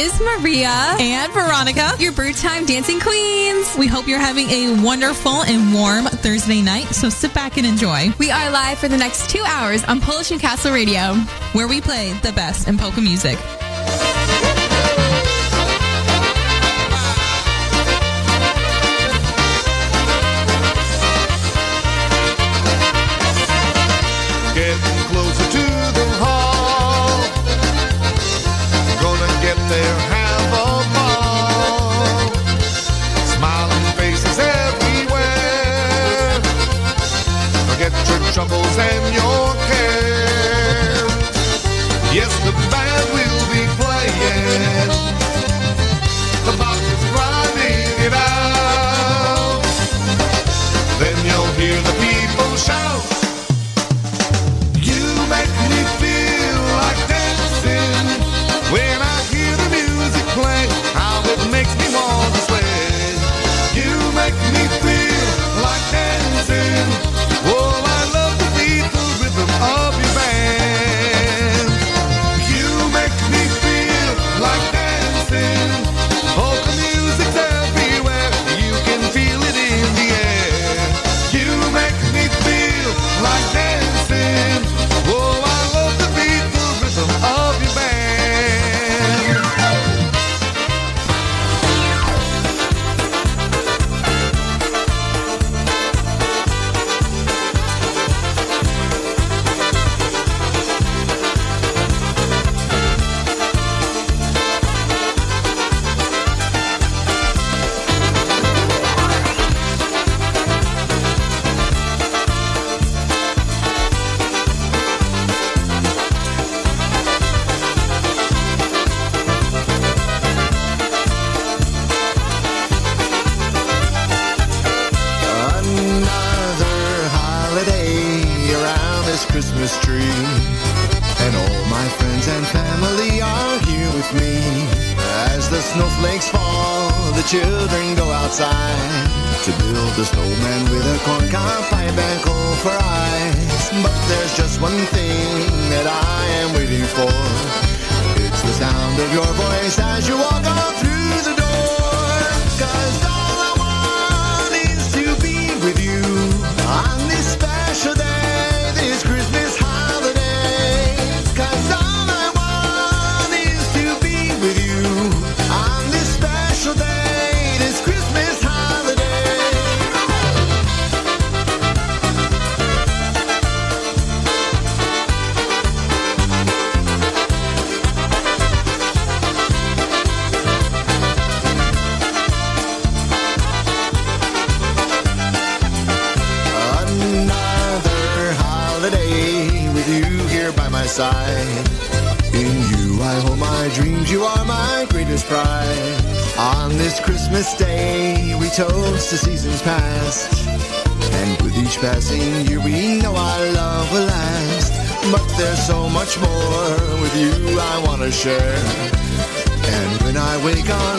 is Maria and Veronica, your Brew Time Dancing Queens. We hope you're having a wonderful and warm Thursday night, so sit back and enjoy. We are live for the next two hours on Polish Newcastle Radio, where we play the best in polka music.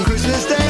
Christmas Day,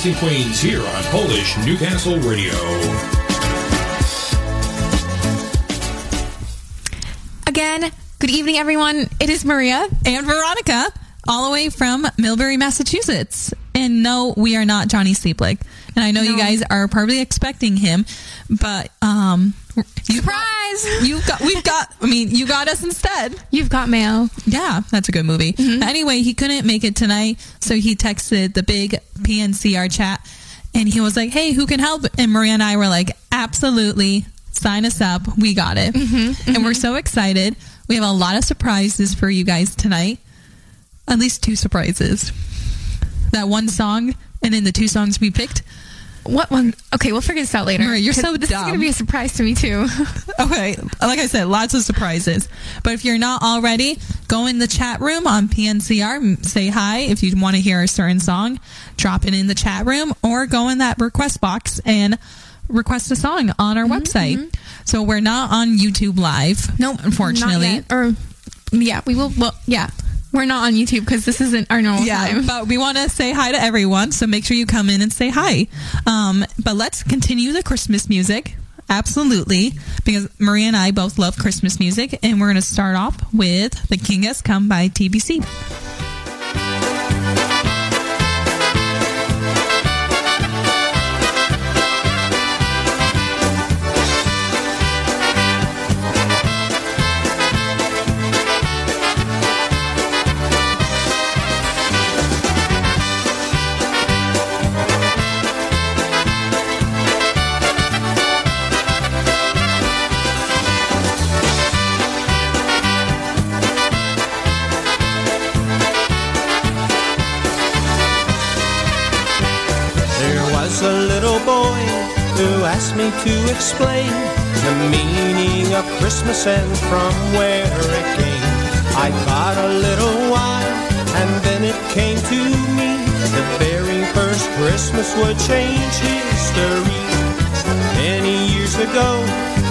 Queens here on Polish Newcastle Radio. Again, good evening, everyone. It is Maria and Veronica, all the way from Millbury, Massachusetts. And no, we are not Johnny Sleeplick. And I know you guys are probably expecting him, but um, Surprise! you've got, we've got. I mean, you got us instead. You've got mail. Yeah, that's a good movie. Mm-hmm. Anyway, he couldn't make it tonight, so he texted the big PNCR chat, and he was like, "Hey, who can help?" And Maria and I were like, "Absolutely." sign us up. We got it. And we're so excited. We have a lot of surprises for you guys tonight. At least two surprises. That one song and then the two songs we picked. What one? Okay, we'll figure this out later. Maria, you're so This is going to be a surprise to me too. Okay, like I said, lots of surprises. But if you're not already, go in the chat room on PNCR, say hi. If you want to hear a certain song, drop it in the chat room or go in that request box and request a song on our mm-hmm, website. Mm-hmm. So we're not on YouTube Live. nope, unfortunately. Or yeah, we will. Well, yeah, we're not on YouTube because this isn't our normal Yeah, time. but we want to say hi to everyone, so make sure you come in and say hi. Um, but let's continue the Christmas music. Absolutely, because Maria and I both love Christmas music, and we're going to start off with "The King Has Come" by TBC. Boy who asked me to explain the meaning of Christmas and from where it came. I thought a little while and then it came to me. The very first Christmas would change history. Many years ago,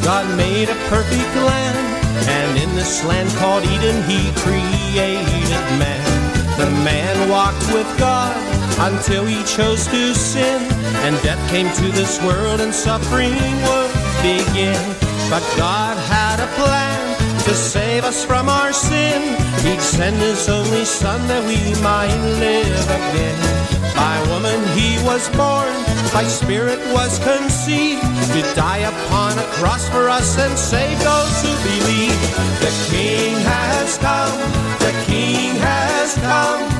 God made a perfect land, and in this land called Eden, He created man. The man walked with God until he chose to sin, and death came to this world, and suffering would begin. But God had a plan to save us from our sin. He'd send His only Son that we might live again. By woman he was born, by spirit was conceived, to die upon a cross for us and save those who believe. The King has come, the King has come,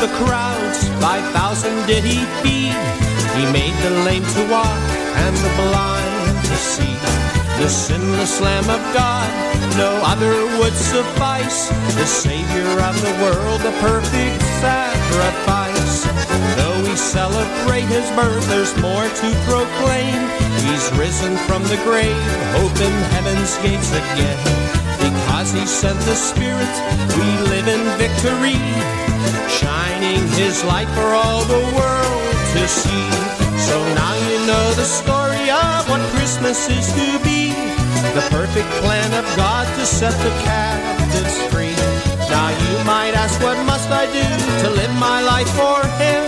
the crowds, five thousand did he feed. He made the lame to walk and the blind to see. The sinless Lamb of God, no other would suffice. The Savior of the world, the perfect sacrifice. Though we celebrate his birth, there's more to proclaim. He's risen from the grave, open heaven's gates again. Because he sent the Spirit, we live in victory, shining his light for all the world to see. So now you know the story of what Christmas is to be. The perfect plan of God to set the captives free. Now you might ask, what must I do to live my life for him?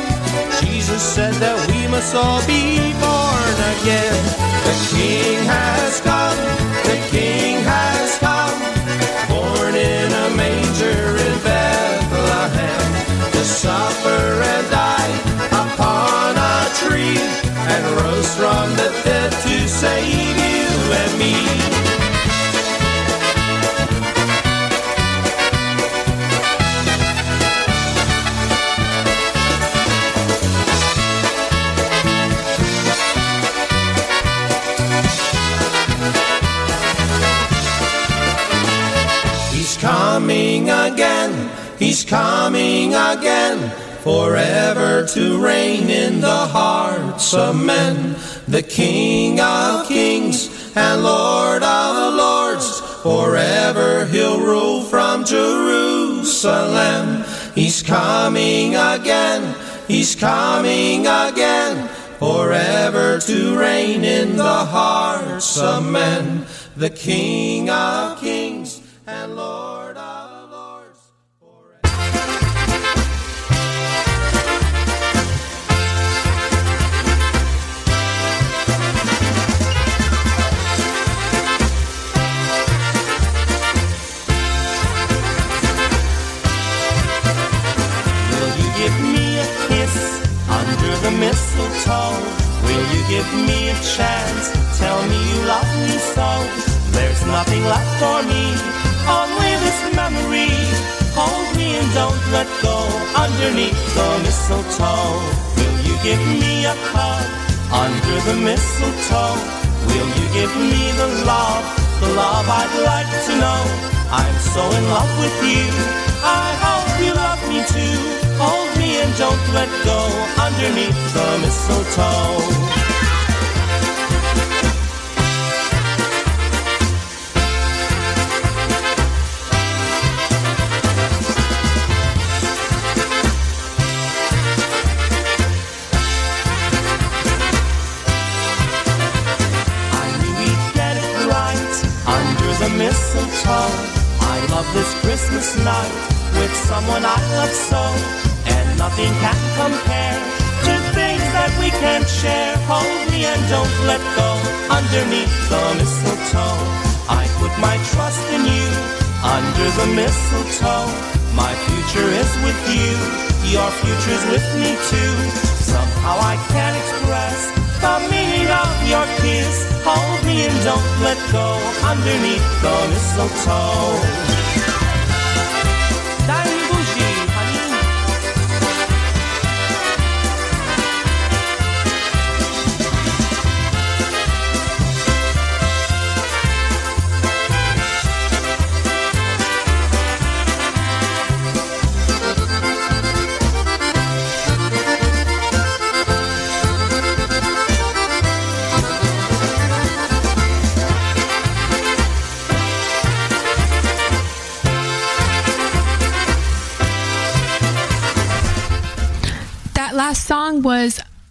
Jesus said that we must all be born again. The King has come, the King suffer and die upon a tree, and rose from the dead to save you and me. Coming again, forever to reign in the hearts of men. The King of kings and Lord of lords, forever he'll rule from Jerusalem. He's coming again, he's coming again, forever to reign in the hearts of men. The King of kings and Lord mistletoe. Will you give me a chance? Tell me you love me so. There's nothing left for me, only this memory. Hold me and don't let go underneath the mistletoe. Will you give me a hug under the mistletoe? Will you give me the love, the love I'd like to know? I'm so in love with you. I hope you love me too. And don't let go underneath the mistletoe. I knew we'd get it right under the mistletoe. I love this Christmas night with someone I love so, nothing can compare to things that we can share. Hold me and don't let go underneath the mistletoe. I put my trust in you under the mistletoe. My future is with you, your future's with me too. Somehow I can't express the meaning of your kiss. Hold me and don't let go underneath the mistletoe.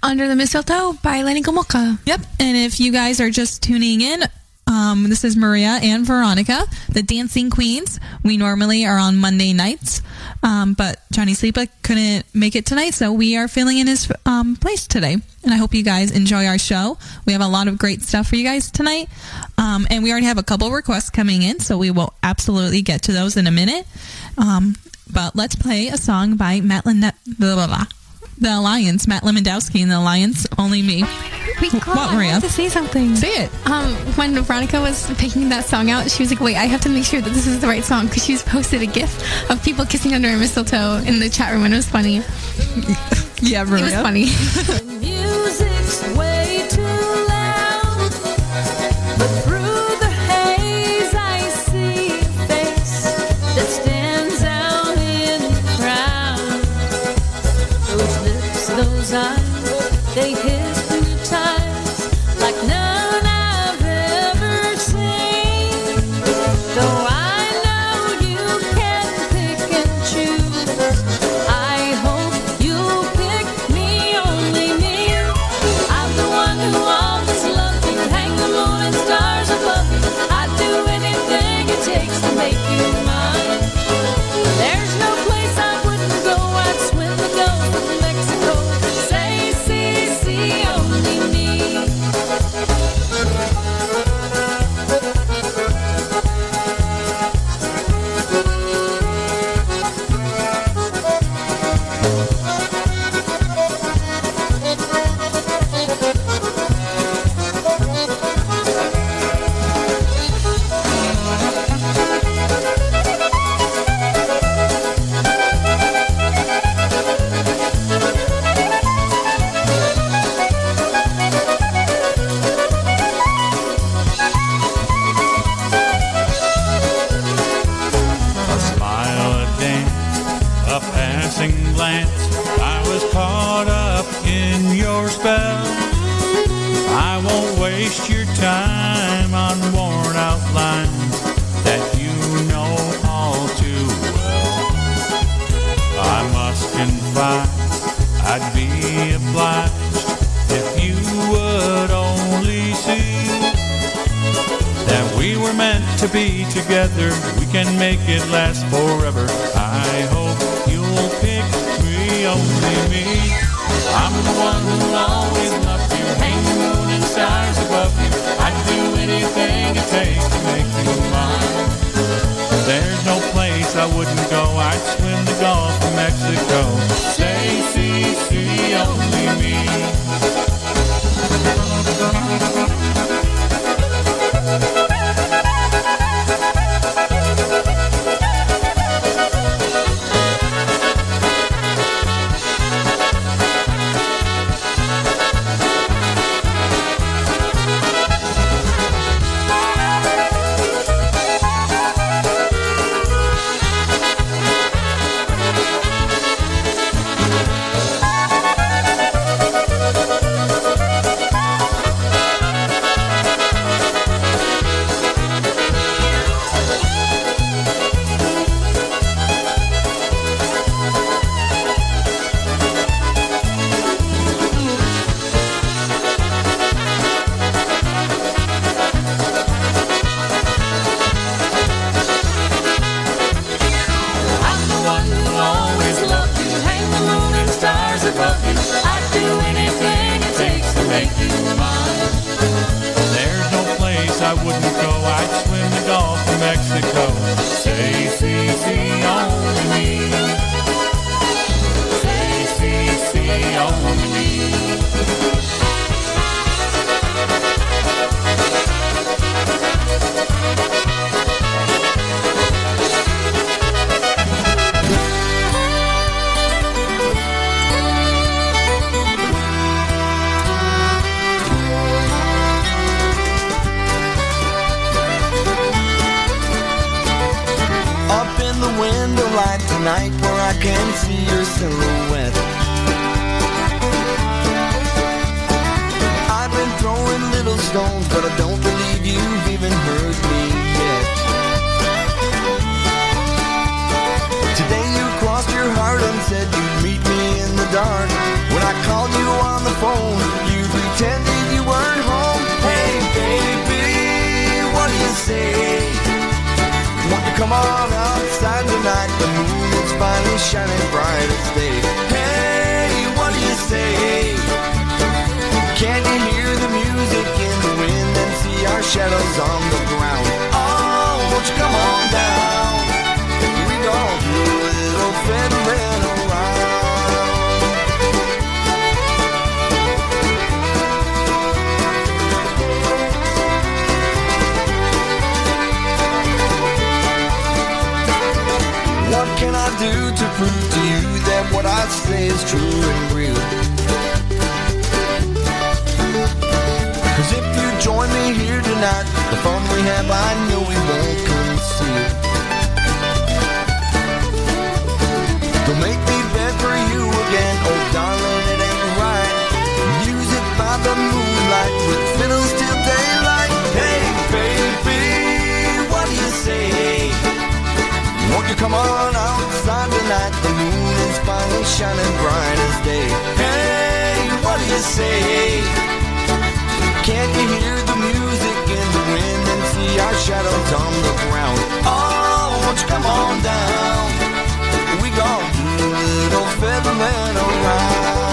Under the Mistletoe by Lenny Gomulka. Yep. And if you guys are just tuning in, um, this is Maria and Veronica, the Dancing Queens. We normally are on Monday nights, um, but Johnny Sleepa couldn't make it tonight, so we are filling in his um, place today. And I hope you guys enjoy our show. We have a lot of great stuff for you guys tonight, um, and we already have a couple requests coming in, so we will absolutely get to those in a minute. Um, but let's play a song by Matt Lin- blah, blah, blah. The Alliance, Matt Lemondowski and the Alliance, Only Me. Wait, What, God, I Maria? have to say something. Say it. Um, when Veronica was picking that song out, she was like, "Wait, I have to make sure that this is the right song," because she's posted a GIF of people kissing under a mistletoe in the chat room, and it was funny. Yeah, Maria. It was funny. eyes, they hypnotize I'd be obliged if you would only see that we were meant to be together. We can make it last forever. I hope you'll pick me, only me. I'm the one who'll always love you. Hang the moon and stars above you. I'd do anything it takes to make you mine. I wouldn't go. I'd swim the Gulf of Mexico. Say, see, see, only me. shining bright as day. Hey, what do you say? Can't you hear the music in the wind and see our shadows on the ground? Oh, won't you come on down? We gon' do a little featherman around.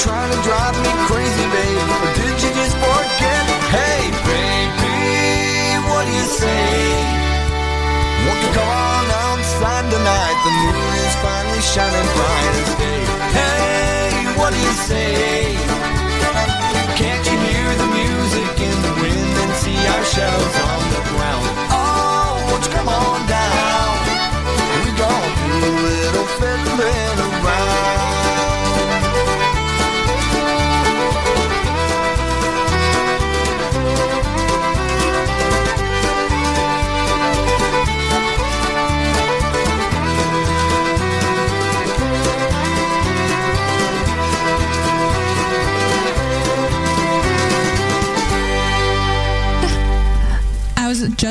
trying to drive me crazy, babe. Or did you just forget? Hey, baby, what do you say? Won't you come on outside tonight? The moon is finally shining bright as. Hey, what do you say?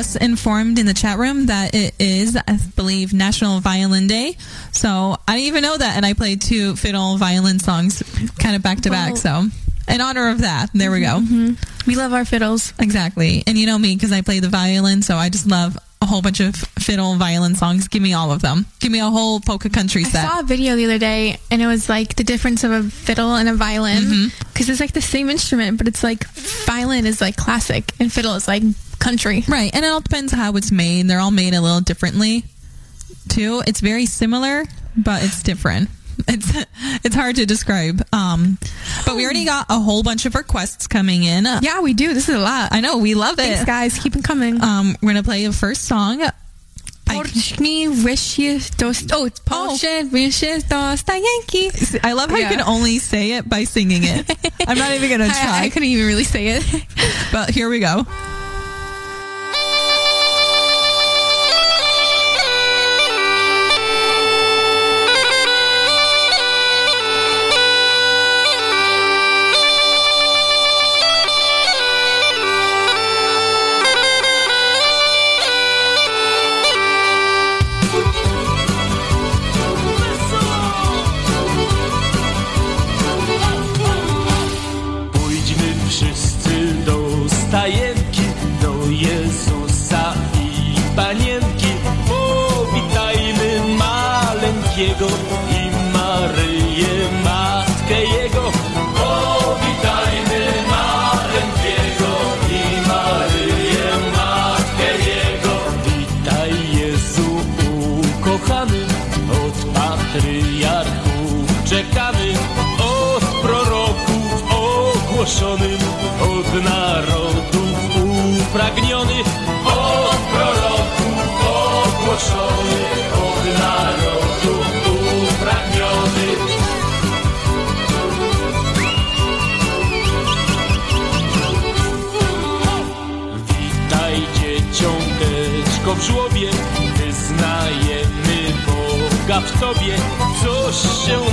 just informed in the chat room that it is, I believe, National Violin Day. So I didn't even know that, and I played two fiddle violin songs, kind of back to back. So in honor of that, there we go. Mm-hmm, mm-hmm. We love our fiddles, exactly. And you know me because I play the violin, so I just love a whole bunch of fiddle violin songs. Give me all of them. Give me a whole polka country set. I saw a video the other day, and it was like the difference of a fiddle and a violin because mm-hmm. it's like the same instrument, but it's like violin is like classic and fiddle is like country. Right, and it all depends how it's made. They're all made a little differently, too. It's very similar, but it's different. It's it's hard to describe. Um, but we already got a whole bunch of requests coming in. Yeah, we do. This is a lot. I know we love Thanks, it. guys. Keep them coming. Um, we're gonna play the first song. I- wyście dost... Oh, Polskie wyście dosta Yankee. I love how Yeah. you can only say it by singing it. I'm not even gonna I, try. I couldn't even really say it. but here we go. Dzieciąteczko w żłobie, wyznajemy Boga w Tobie, coś się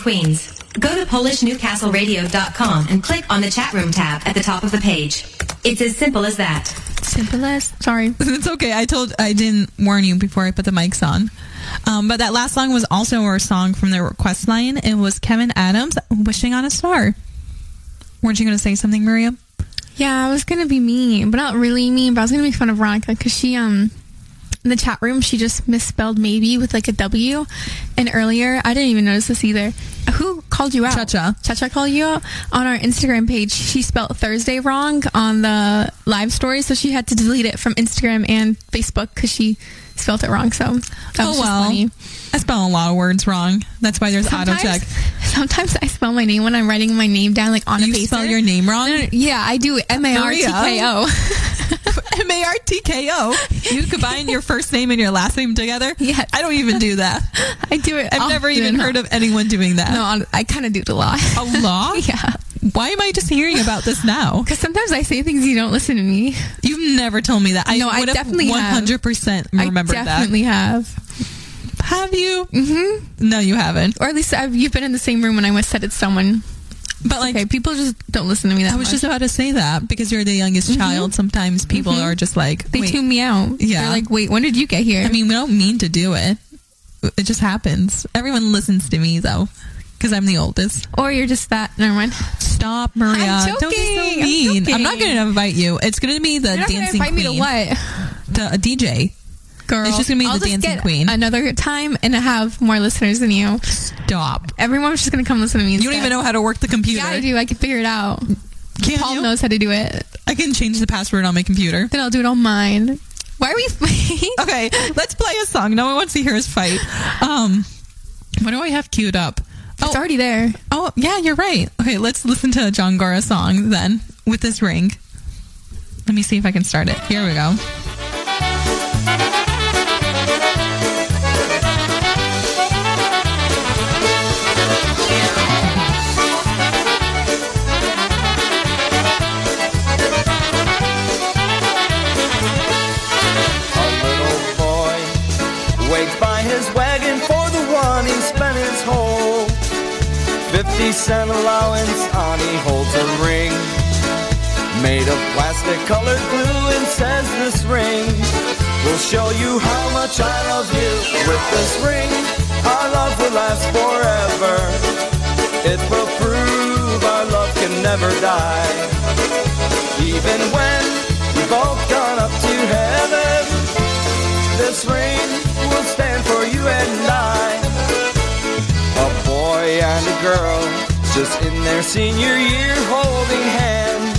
Queens. Go to PolishNewcastleRadio.com and click on the chat room tab at the top of the page. It's as simple as that. Simple as. Sorry. It's okay. I told I didn't warn you before I put the mics on. Um, but that last song was also a song from the request line. It was Kevin Adams, "Wishing on a Star." Weren't you going to say something, Maria? Yeah, I was gonna be mean, but not really mean. But I was gonna make fun of Veronica because she um in the chat room she just misspelled maybe with like a W, and earlier I didn't even notice this either. Who called you out? Cha-Cha. Cha-Cha called you out on our Instagram page. She spelled Thursday wrong on the live story, so she had to delete it from Instagram and Facebook because she spelled it wrong. So that oh just well, funny. I spell a lot of words wrong. That's why there's auto check. Sometimes I spell my name when I'm writing my name down like on a You paper. spell your name wrong. No, no, yeah, I do M A R T K O. M A R T K O. You combine your first name and your last name together. Yes. I don't even do that. I do it. I've never even heard of anyone doing that. No, I, I kind of do it a lot. A lot? yeah. Why am I just hearing about this now? Because sometimes I say things you don't listen to me. You've never told me that. I No, I would have definitely have. 100% remembered I definitely have. that. Have you? Mm-hmm. No, you haven't. Or at least I've, you've been in the same room when I was said it's someone. But like, Okay, people just don't listen to me that I was much. just about to say that because you're the youngest mm-hmm. child. Sometimes people mm-hmm. are just like, they wait. tune me out. Yeah. They're like, wait, when did you get here? I mean, we don't mean to do it. It just happens. Everyone listens to me though, because I'm the oldest. or you're just that. Never mind. Stop, Maria. I'm Don't be so joking. I'm mean. I'm, not going to invite you. It's going to be the You're dancing invite me to what? To a DJ. Girl, It's just gonna be I'll the dancing queen. Another time and have more listeners than you. Stop. Everyone's just gonna come listen to me. You don't even know how to work the computer. Yeah, I do. I can figure it out. Can Paul you? knows how to do it. I can change the password on my computer. Then I'll do it on mine. Why are we fighting? Okay, let's play a song. No one wants to hear us fight. Um, what do I have queued up? It's already there. Oh, yeah, you're right. Okay, let's listen to a John Gora song then with this ring. Let me see if I can start it. Here we go. 50 cent allowance. He holds a ring made of plastic colored glue and says this ring will show you how much I love you. With this ring, our love will last forever. It will prove our love can never die. Even when we've both gone up to heaven, this ring will stand for you and I. A girl, just in their senior year, holding hands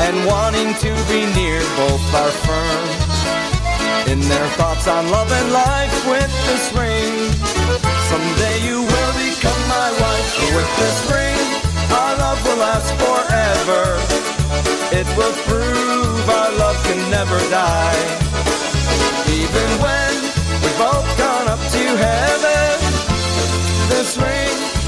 and wanting to be near, both are firm in their thoughts on love and life with this ring. Someday you will become my wife. With this ring, our love will last forever. It will prove our love can never die. Even when we've both gone up to heaven, this ring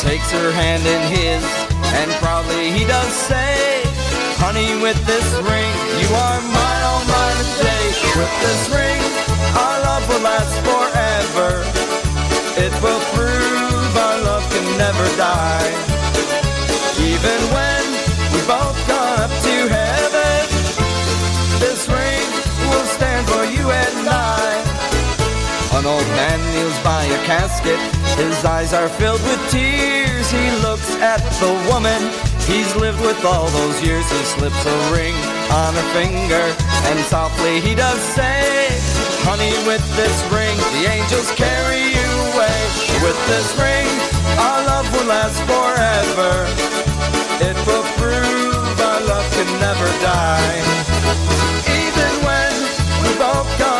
Takes her hand in his, and proudly he does say, Honey, with this ring, you are mine, all mine today. With this ring, our love will last forever. It will prove our love can never die. Even when An old man kneels by a casket. His eyes are filled with tears. He looks at the woman he's lived with all those years. He slips a ring on her finger, and softly he does say, Honey, with this ring, the angels carry you away. With this ring, our love will last forever. It will prove our love can never die. Even when we've both gone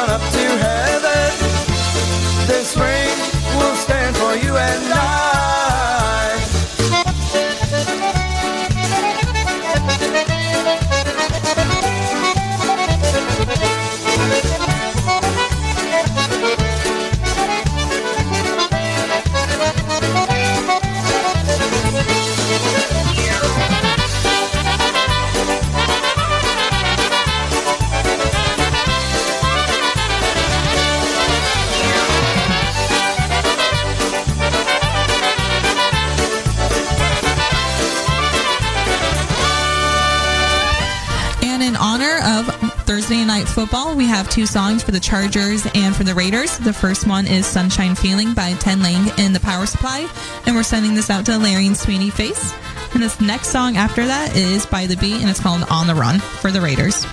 Thursday night football, we have two songs for the Chargers and for the Raiders. The first one is Sunshine Feeling by Ten Lang in the Power Supply. And we're sending this out to Larry and Sweeney Face. And this next song after that is by The Beat and it's called On the Run for the Raiders.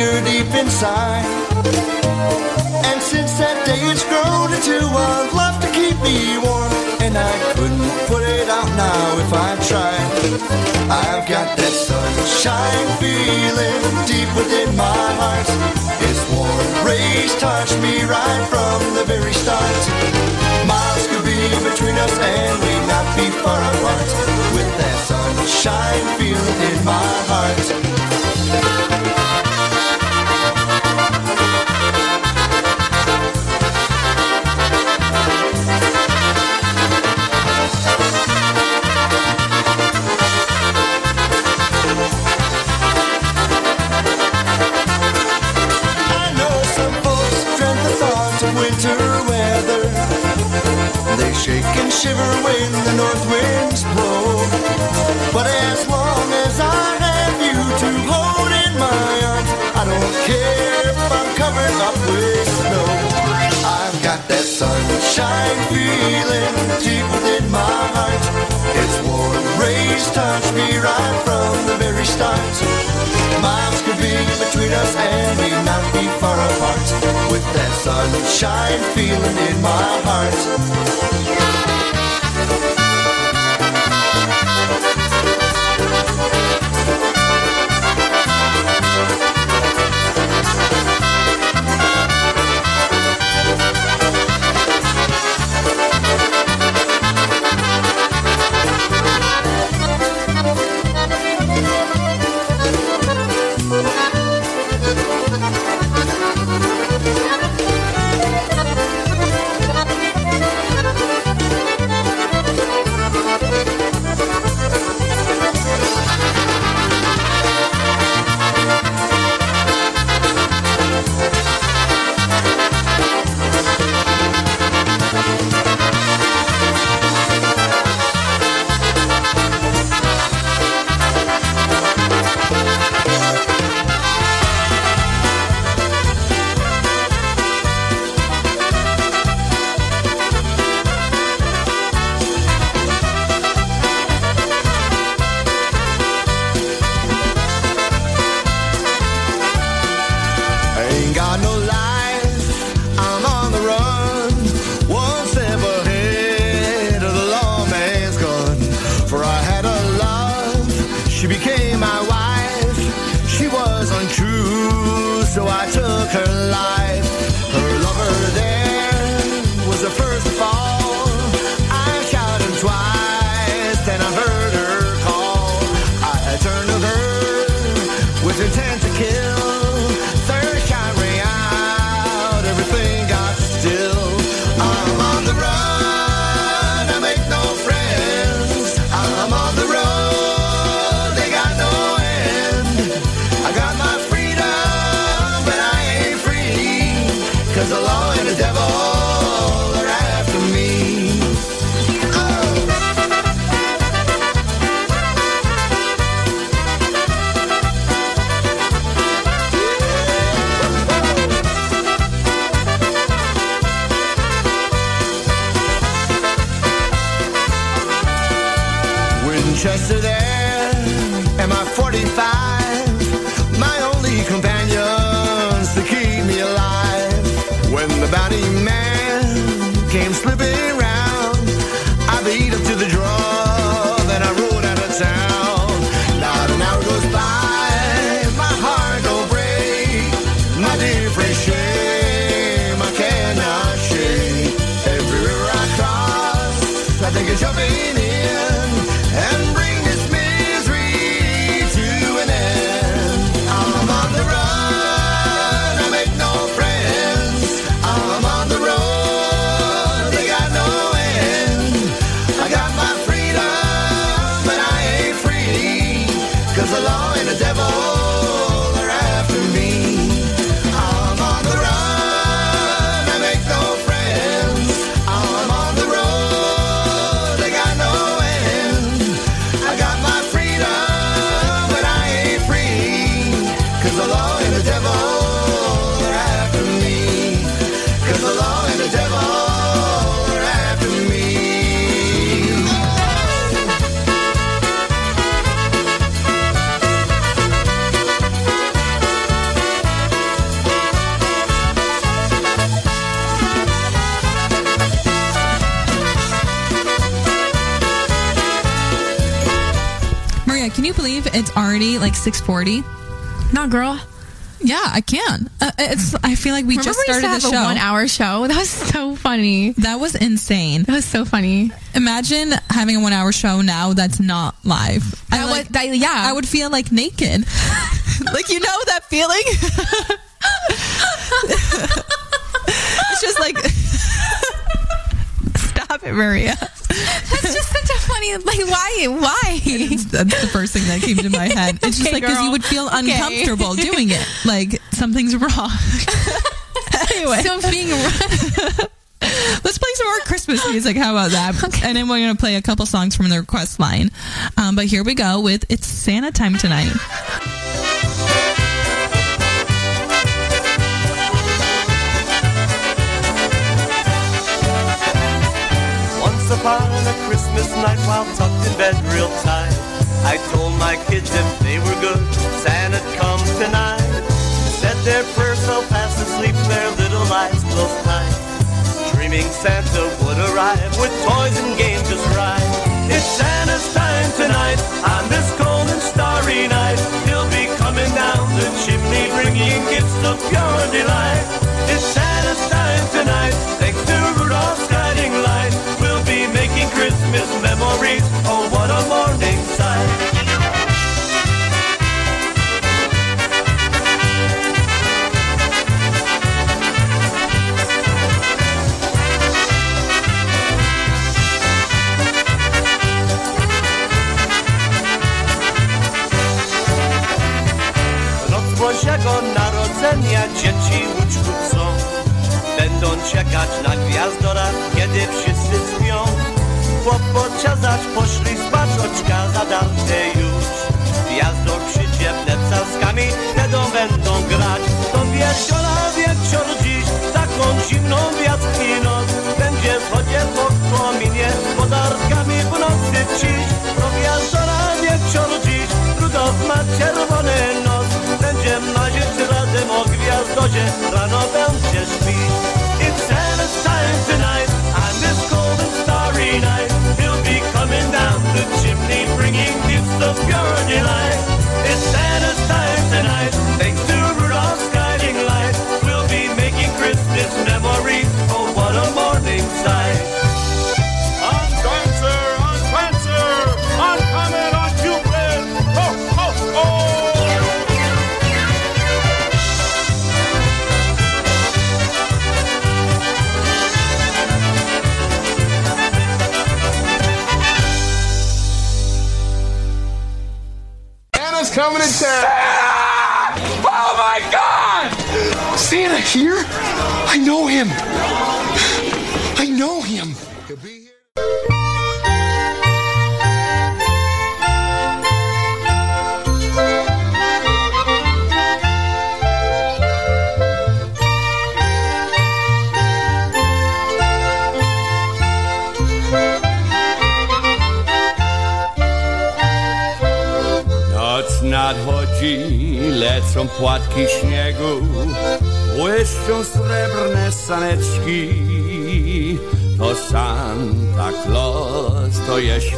Deep inside. And since that day, it's grown into a love to keep me warm, and I couldn't put it out now if I tried. I've got that sunshine feeling deep within my heart. Its warm rays touch me right from the very start. Miles could be between us and we'd not be far apart. With that sunshine feeling in my heart. Shiver when the north winds blow. But as long as I have you to hold in my arms, I don't care if I'm covered up with snow. I've got that sunshine feeling deep within my heart. Its warm rays touch me right from the very start. Miles could be between us and we not be far apart. With that sunshine feeling in my heart. Came slipping like 6:40. No, girl. Yeah, I can. Uh, it's. I feel like we Remember just started we the show. one hour show. That was so funny. That was insane. That was so funny. Imagine having a one hour show now that's not live. That I was, that, yeah, I would feel like naked. like you know that feeling. it's just like stop it, Maria funny. Like, why? Why? That's the first thing that came to my head. It's just like because you would feel Okay. uncomfortable doing it. Like something's wrong. anyway, Something. let's play some more Christmas music. How about that? Okay. And then we're going to play a couple songs from the request line. Um, but here we go with It's Santa Time Tonight. Once upon Christmas night while tucked in bed real tight, I told my kids if they were good, Santa'd come tonight. Said their prayers so fast asleep, their little eyes closed tight. Dreaming Santa would arrive with toys and games just right. It's Santa's time tonight on this cold and starry night. He'll be coming down the chimney bringing gifts of pure delight. Memories. Oh, what a morning sight! Bożego Narodzenia dzieci łuczków są. Będą czekać na gwiazdora, kiedy wszyscy zaś poszli spać, oczka zadarte już. Gwiazdor przyjdzie wnet caskami, wtedy będą grać. To wieczora wieczór dziś, taką zimną wiatr i noc. Będzie chodził po kominie, podarkami w nocy ciś. To gwiazdora wieczór dziś, Rudolf ma czerwony nos. Będzie marzyć razem o gwiazdodzie, rano będzie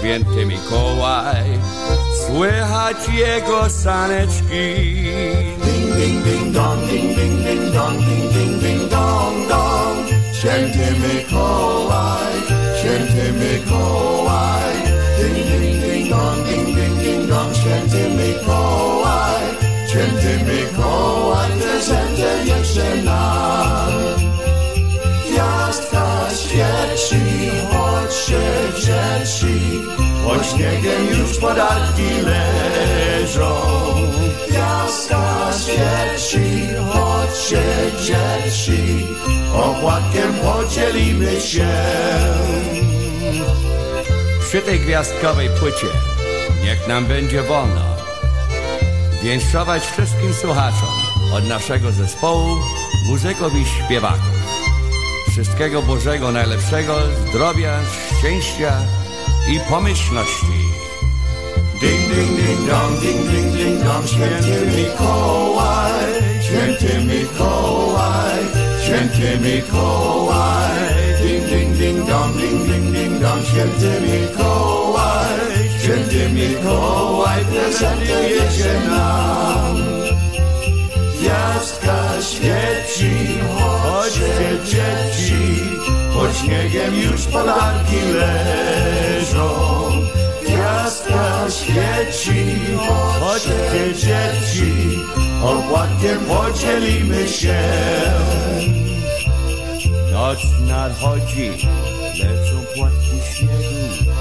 święty Mikołaj, słychać jego saneczki. Śniegiem już podatki leżą. Gwiazdka świeci, chodźcie dzieci. Opłatkiem podzielimy się. Przy tej gwiazdkowej płycie niech nam będzie wolno winszować wszystkim słuchaczom od naszego zespołu, muzyków i śpiewaków. Wszystkiego Bożego najlepszego, zdrowia, szczęścia i pomyślności. Ding, ding, ding, dong, ding, ding, ding, dong. Święty Mikołaj, święty Mikołaj, święty Mikołaj. Ding, ding, ding, dong, ding, ding, ding, dong. Święty Mikołaj, święty Mikołaj. Prezenty wiezie nam. Gwiazdka świeci, chodźcie dzieci. Pod śniegiem już podarki leżą. Gwiazdka świeci, chodźcie dzieci, opłatkiem podzielimy się. Noc nadchodzi, lecą płatki śniegu.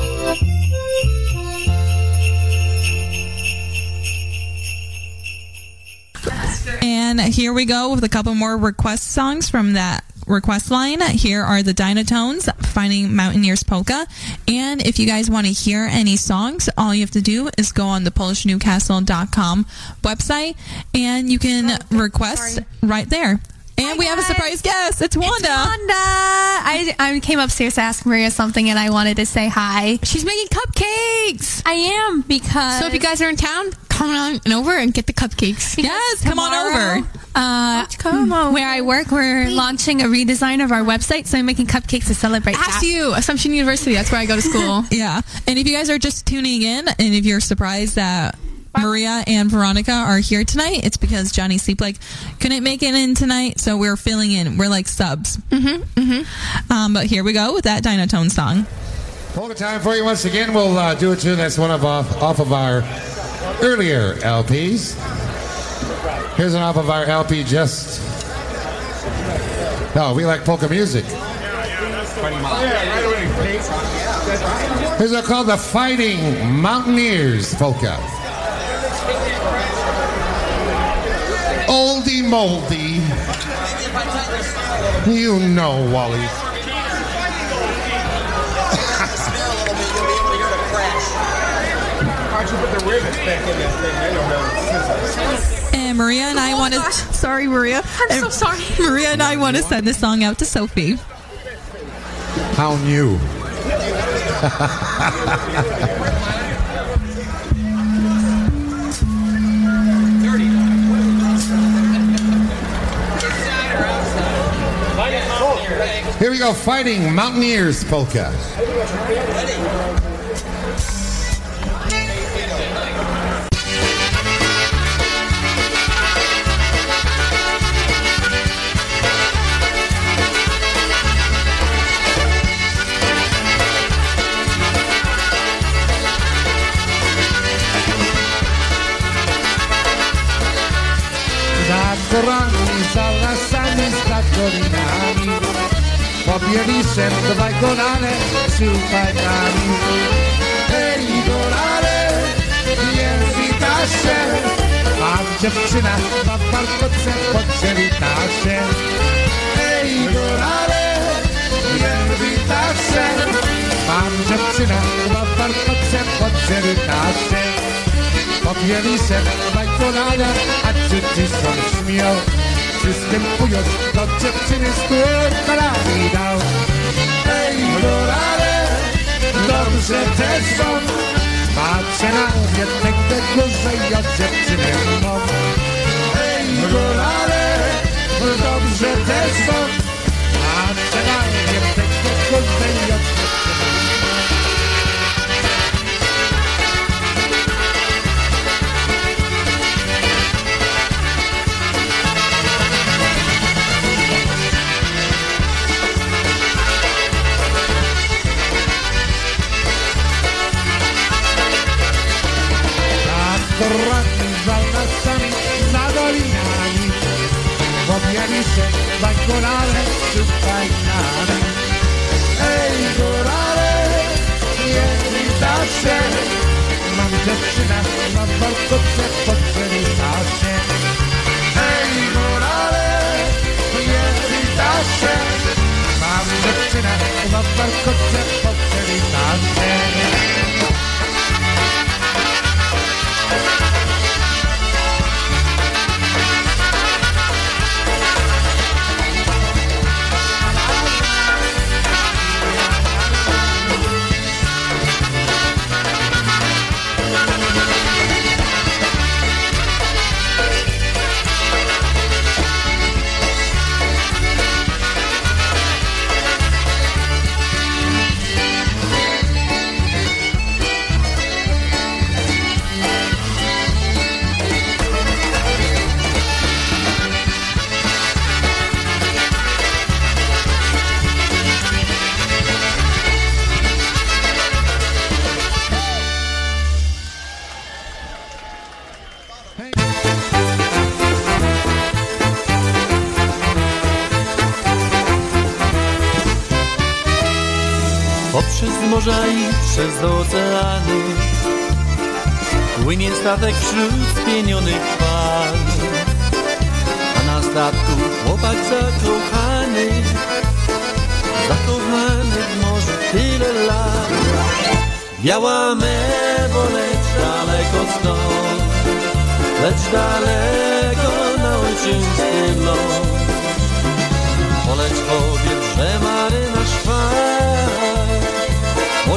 And here we go with a couple more request songs from that request line. Here are the Dynatones, Fighting Mountaineers Polka. And if you guys want to hear any songs, all you have to do is go on the PolishNewcastle.com website and you can request right there. And we have a surprise guest. It's Wanda. Wanda. I, I came upstairs to ask Maria something and I wanted to say hi. She's making cupcakes. I am because. So if you guys are in town, come on over and get the cupcakes. Yes, come on over. Uh, come on where I work, we're launching a redesign of our website, so I'm making cupcakes to celebrate that. ASU, Assumption University. That's where I go to school. yeah. And if you guys are just tuning in and if you're surprised that Maria and Veronica are here tonight, it's because Johnny Sleeplake couldn't make it in tonight, so we're filling in. We're like subs. Mm-hmm. Mm-hmm. Um, but here we go with that Dynatone song. Polka time for you once again. We'll uh, do a tune that's one of off, off of our earlier LPs. Here's an off of our LP just. No, we like polka music. Here's one called the Fighting Mountaineers Polka. Oldie moldy. You know, Wally. You put the rivets back in that thing? I don't know. Scissors. And Maria and I oh want to. Sorry, Maria. I'm so sorry. Maria and I want to send this song out to Sophie. How new. Here we go, fighting Mountaineers polka. restorani, dalla sani stagionali. Pobjeni sem dvaj golane, si upaj nami. Hej, dolare, język tasze, mam dziewczyna, ma parkoce, poczęli tasze. Hej, dolare, język tasze, mam dziewczyna, ma parkoce, poczęli tasze. popielisem maj kolana, a czy ty są śmiał? Przystępując do dziewczyny z kolorami dał. Ej, kolorale, dobrze też są. Patrzę na jednego tak, gorzej, ja dziewczynę mam. Ej, kolorale, dobrze też są. Patrzę na jednego gorzej, ja dziewczynę Torrando sami, nadolinani Popijani se, bajkolale, su kajnane Ej, korale, jedni da się Mam dziewczynę, ma wartoce, potrzebny da się Ej, korale, jedni da się Mam dziewczynę, ma wartoce, potrzebny da się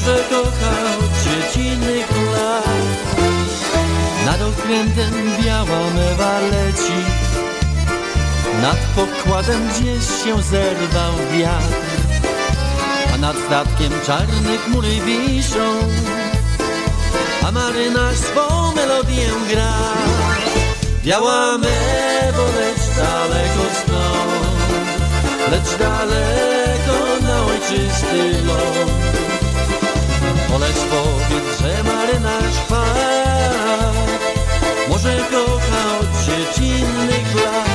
Może kochał dziecinnych lat Nad okrętem biała mewa leci. Nad pokładem gdzieś się zerwał wiatr. A nad statkiem czarne chmury wiszą. A marynarz swą melodię gra. Biała mewo, lecz daleko stąd Lecz daleko na ojczysty ląd Poleć powiedz, że marynarz wpadł Może kocha od dziecinnych lat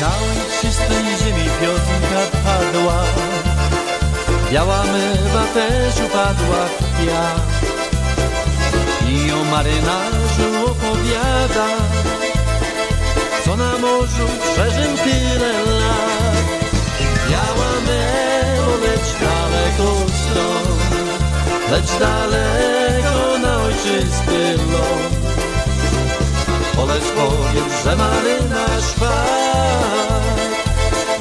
Na ojczystej ziemi piosenka padła Biała mewa też upadła w kwiat I o marynarzu opowiada na morzu przeżył tyle lat. Biała mewo, lecz daleko stąd Lecz daleko na ojczysty ląd. Poleć powiedz, że marynarz wpadł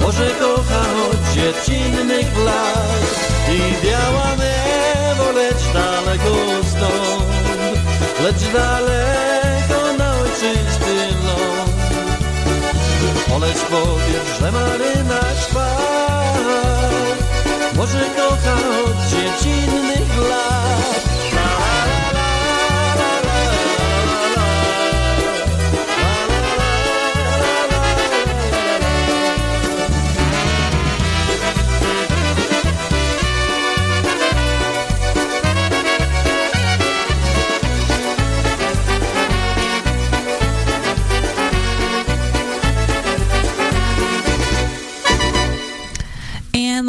Może kocha od dziecinnych lat I biała mewo, lecz daleko stąd Lecz daleko na ojczysty Poleć powiedz, że marynarz wpadł Może kocha od dziecinnych lat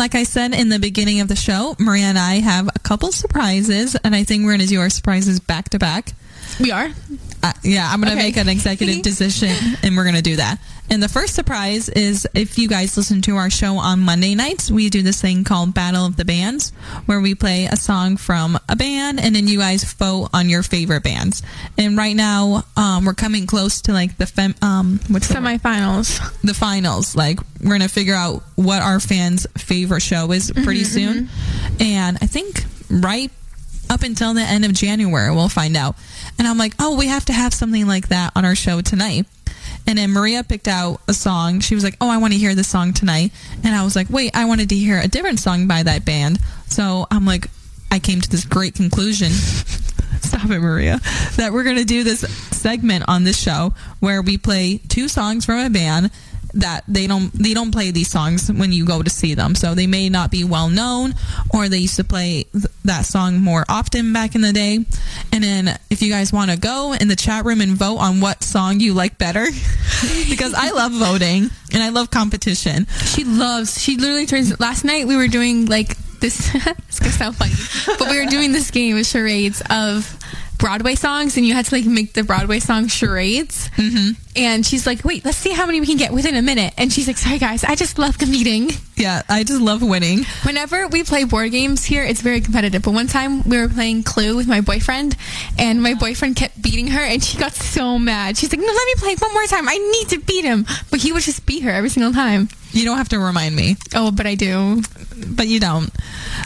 like I said in the beginning of the show, Maria and I have a couple surprises, and I think we're going to do our surprises back to back. We are? Uh, yeah, I'm going to Okay. make an executive decision, and we're going to do that. And the first surprise is if you guys listen to our show on Monday nights, we do this thing called Battle of the Bands, where we play a song from a band, and then you guys vote on your favorite bands. And right now, um, we're coming close to like the fem- um, what's the? Semifinals. the finals. Like we're gonna figure out what our fans' favorite show is pretty Mhm, soon, and I think right up until the end of January we'll find out. And I'm like, oh, we have to have something like that on our show tonight. And then Maria picked out a song. She was like, "Oh, I want to hear this song tonight." And I was like, "Wait, I wanted to hear a different song by that band." So I'm like, I came to this great conclusion. Stop it, Maria. That we're going to do this segment on this show where we play two songs from a band that they don't they don't play these songs when you go to see them. So they may not be well known or they used to play th- that song more often back in the day. And then if you guys want to go in the chat room and vote on what song you like better because I love voting and I love competition. She loves. She literally turns. Last night we were doing like this. it's gonna sound funny, but we were doing this game with charades of Broadway songs, and you had to like make the Broadway song charades. Mm-hmm. And she's like, "Wait, let's see how many we can get within a minute." And she's like, "Sorry guys, I just love competing." Yeah, I just love winning. Whenever we play board games here, it's very competitive. But one time we were playing Clue with my boyfriend, and my boyfriend kept beating her, and she got so mad. She's like, "No, let me play one more time. I need to beat him." But he would just beat her every single time. You don't have to remind me. Oh, but I do. But you don't.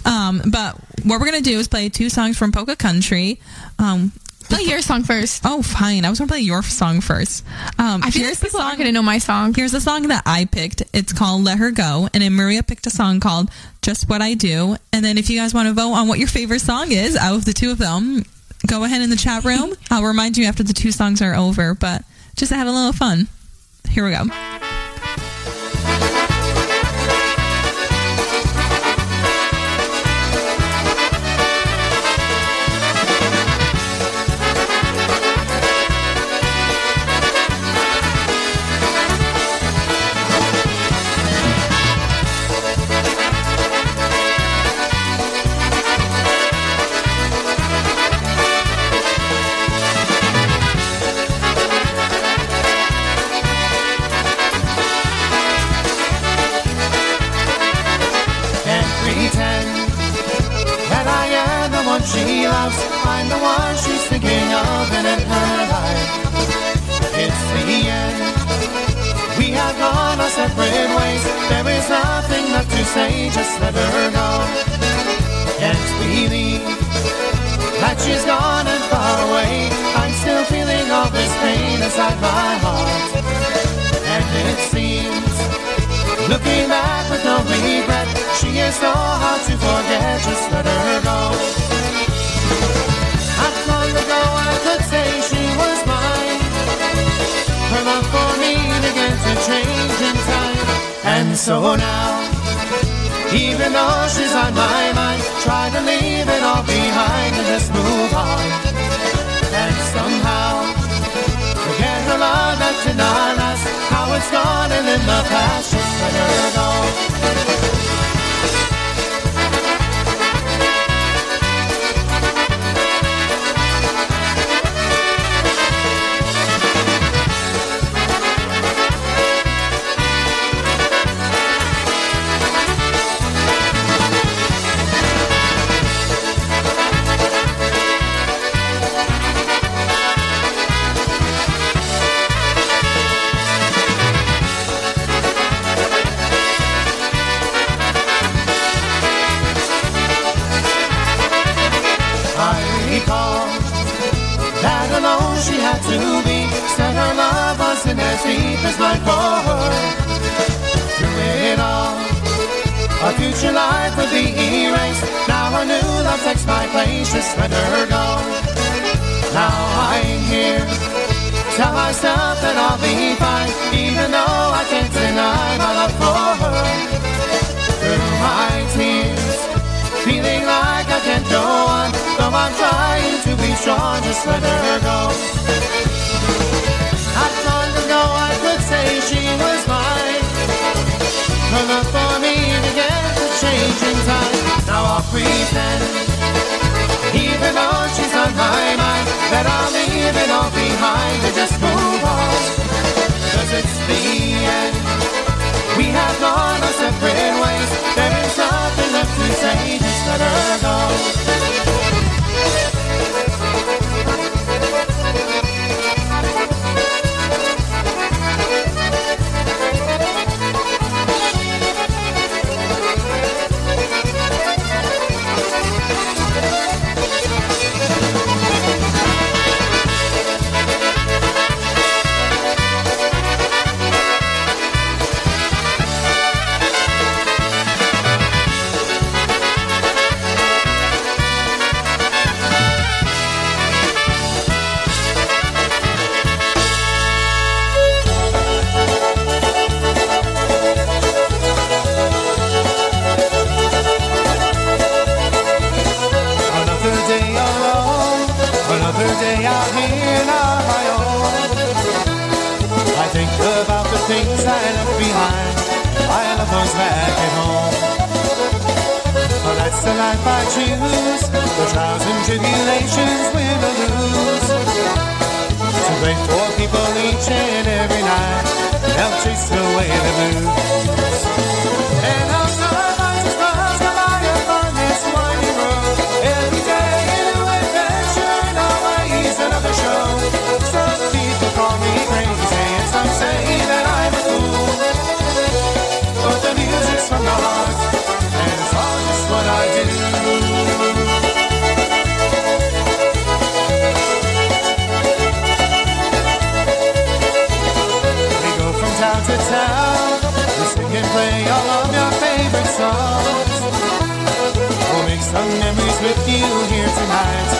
Um, but what we're gonna do is play two songs from Polka Country. Um, play your song first. Oh, fine. I was gonna play your song first. Um, I feel like people aren't gonna know my song. Here's the song that I picked. It's called "Let Her Go," and then Maria picked a song called "Just What I Do." And then if you guys want to vote on what your favorite song is out of the two of them, go ahead in the chat room. I'll remind you after the two songs are over. But just to have a little fun. Here we go. Regret, she is so hard to forget. Just let her go. Not long ago I could say she was mine. Her love for me began to change in time, and so now, even though she's on my mind, try to leave it all behind and just move on. And somehow. Forget the love that did not last How it's gone and in the past Just let her go A new love takes my place Just let her go Now I'm here Tell myself that I'll be fine Even though I can't deny my love for her. Through my tears Feeling like I can't go on Though I'm trying to be strong Just let her go Not long ago I could say she was mine Her Even though she's on my mind, that I'll leave it all behind just move it's the end. We have gone our separate ways. There is nothing left to say, just let her go. Chase away the blues. And by upon this winding road. Every day a adventure always another show. Some people call me crazy and some say that I'm a fool. But the music's from the heart and it's all just what I do. Play all of your favorite songs. We'll make some memories with you here tonight.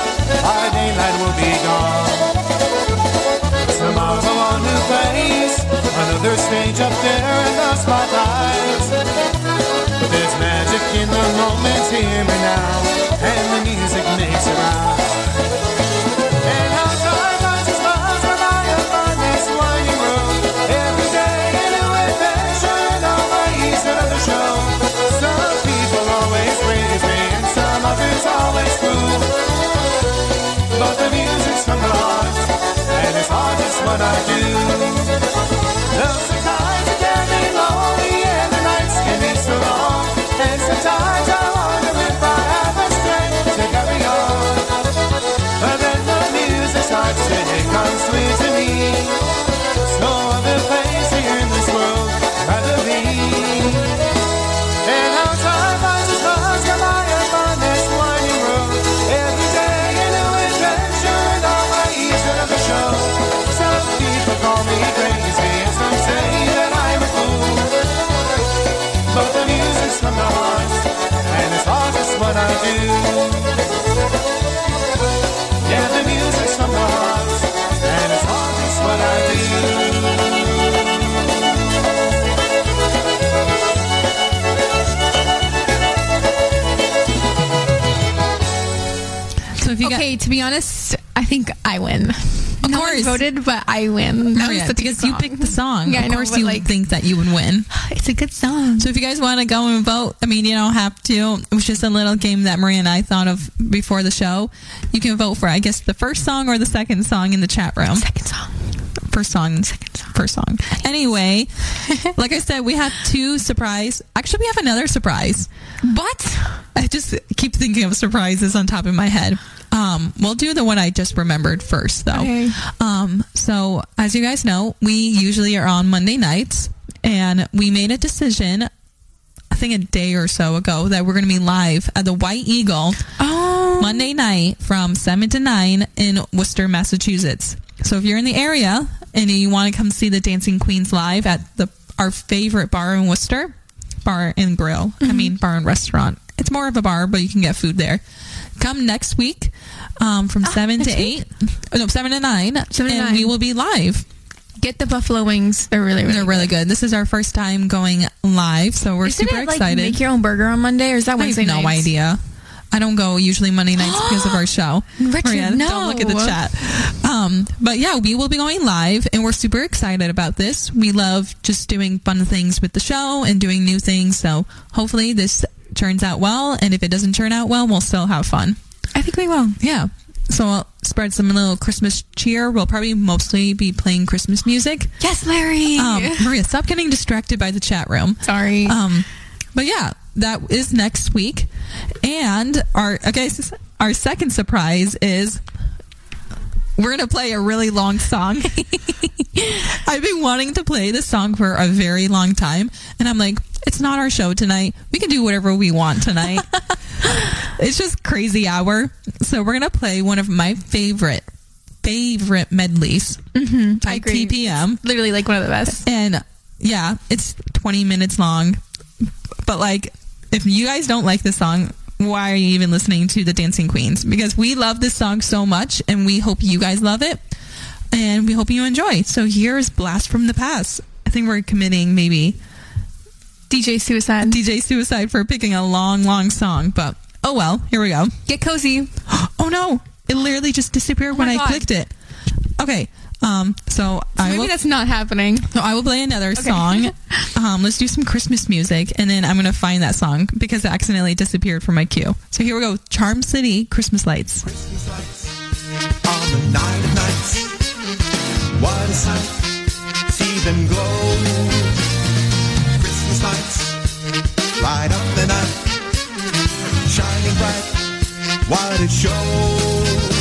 By daylight we'll be gone. Tomorrow a new place, another stage up there in the spotlight. There's magic in the moment here and now, and the music makes it right. Comes sweet to me. Voted, but I win. Oh, that Oh, yeah, because you picked the song. Yeah, of I know, course you like- think that you would win. It's a good song. So if you guys want to go and vote, I mean, you don't have to. It was just a little game that Maria and I thought of before the show. You can vote for, I guess, the first song or the second song in the chat room. Second song. First song. Second song. First song. Anyway, like I said, we have two surprise. Actually, we have another surprise. But I just keep thinking of surprises on top of my head. Um, we'll do the one I just remembered first, though. Okay. Um, so as you guys know, we usually are on Monday nights, and we made a decision. I think a day or so ago that we're going to be live at the White Eagle oh, Monday night from 7 to 9 in Worcester, Massachusetts. So if you're in the area and you want to come see the Dancing Queens live at the our favorite bar in Worcester, bar and grill. I mean bar and restaurant. It's more of a bar, but you can get food there. Come next week um, from 7 to 8. Oh, no, 7 to 9. Seven to and nine. we will be live. get the buffalo wings. They're really, really They're really good. This is our first time going live, so we're Isn't super it, like, excited. make your own burger on Monday, or is that I have Wednesday no nights? idea. I don't go usually Monday nights because of our show. Richard, Maria, no. Don't look at the chat. Um, but yeah, we will be going live and we're super excited about this. We love just doing fun things with the show and doing new things. So hopefully this turns out well. And if it doesn't turn out well, we'll still have fun. I think we will. Yeah. So I'll spread some little Christmas cheer. We'll probably mostly be playing Christmas music. Yes, Larry. Um, Maria, stop getting distracted by the chat room. Sorry. Um, but yeah, that is next week. And our okay, our second surprise is we're gonna play a really long song. I've been wanting to play this song for a very long time, and I'm like, it's not our show tonight. We can do whatever we want tonight. it's just crazy hour. So we're gonna play one of my favorite favorite medleys Mm-hmm. by TPM. literally like one of the best. And yeah, it's 20 minutes long. But like, if you guys don't like this song, why are you even listening to the Dancing Queens? Because we love this song so much and we hope you guys love it and we hope you enjoy. So here's Blast from the Past. I think we're committing maybe DJ Suicide. DJ Suicide for picking a long, long song, but oh well, here we go. Get cozy. Oh no, it literally just disappeared oh when I God. clicked it. Okay, um, so, I maybe will. that's not happening. So I will play another song. Um, let's do some Christmas music, and then I'm gonna find that song because it accidentally disappeared from my queue. So here we go. Charm City, Christmas lights. on the night of nights. What a sight, see them glow. Christmas lights light up the night, shining bright. What a show!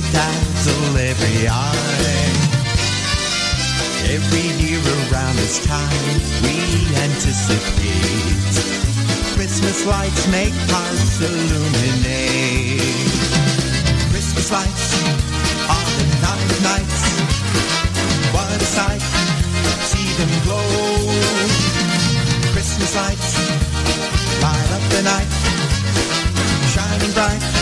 Lights, they every eye. Every year around this time, we anticipate. Christmas lights make hearts illuminate. Christmas lights are the night nights. What a sight, see them glow. Christmas lights light up the night, shining bright.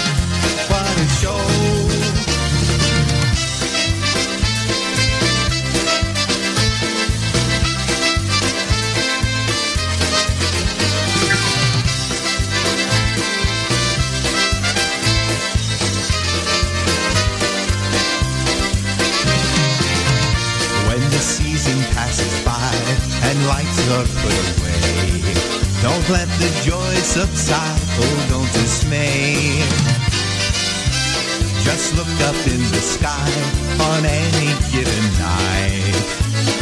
Subside, oh don't dismay. Just look up in the sky on any given night.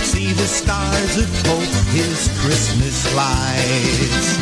See the stars of hope, his Christmas lights.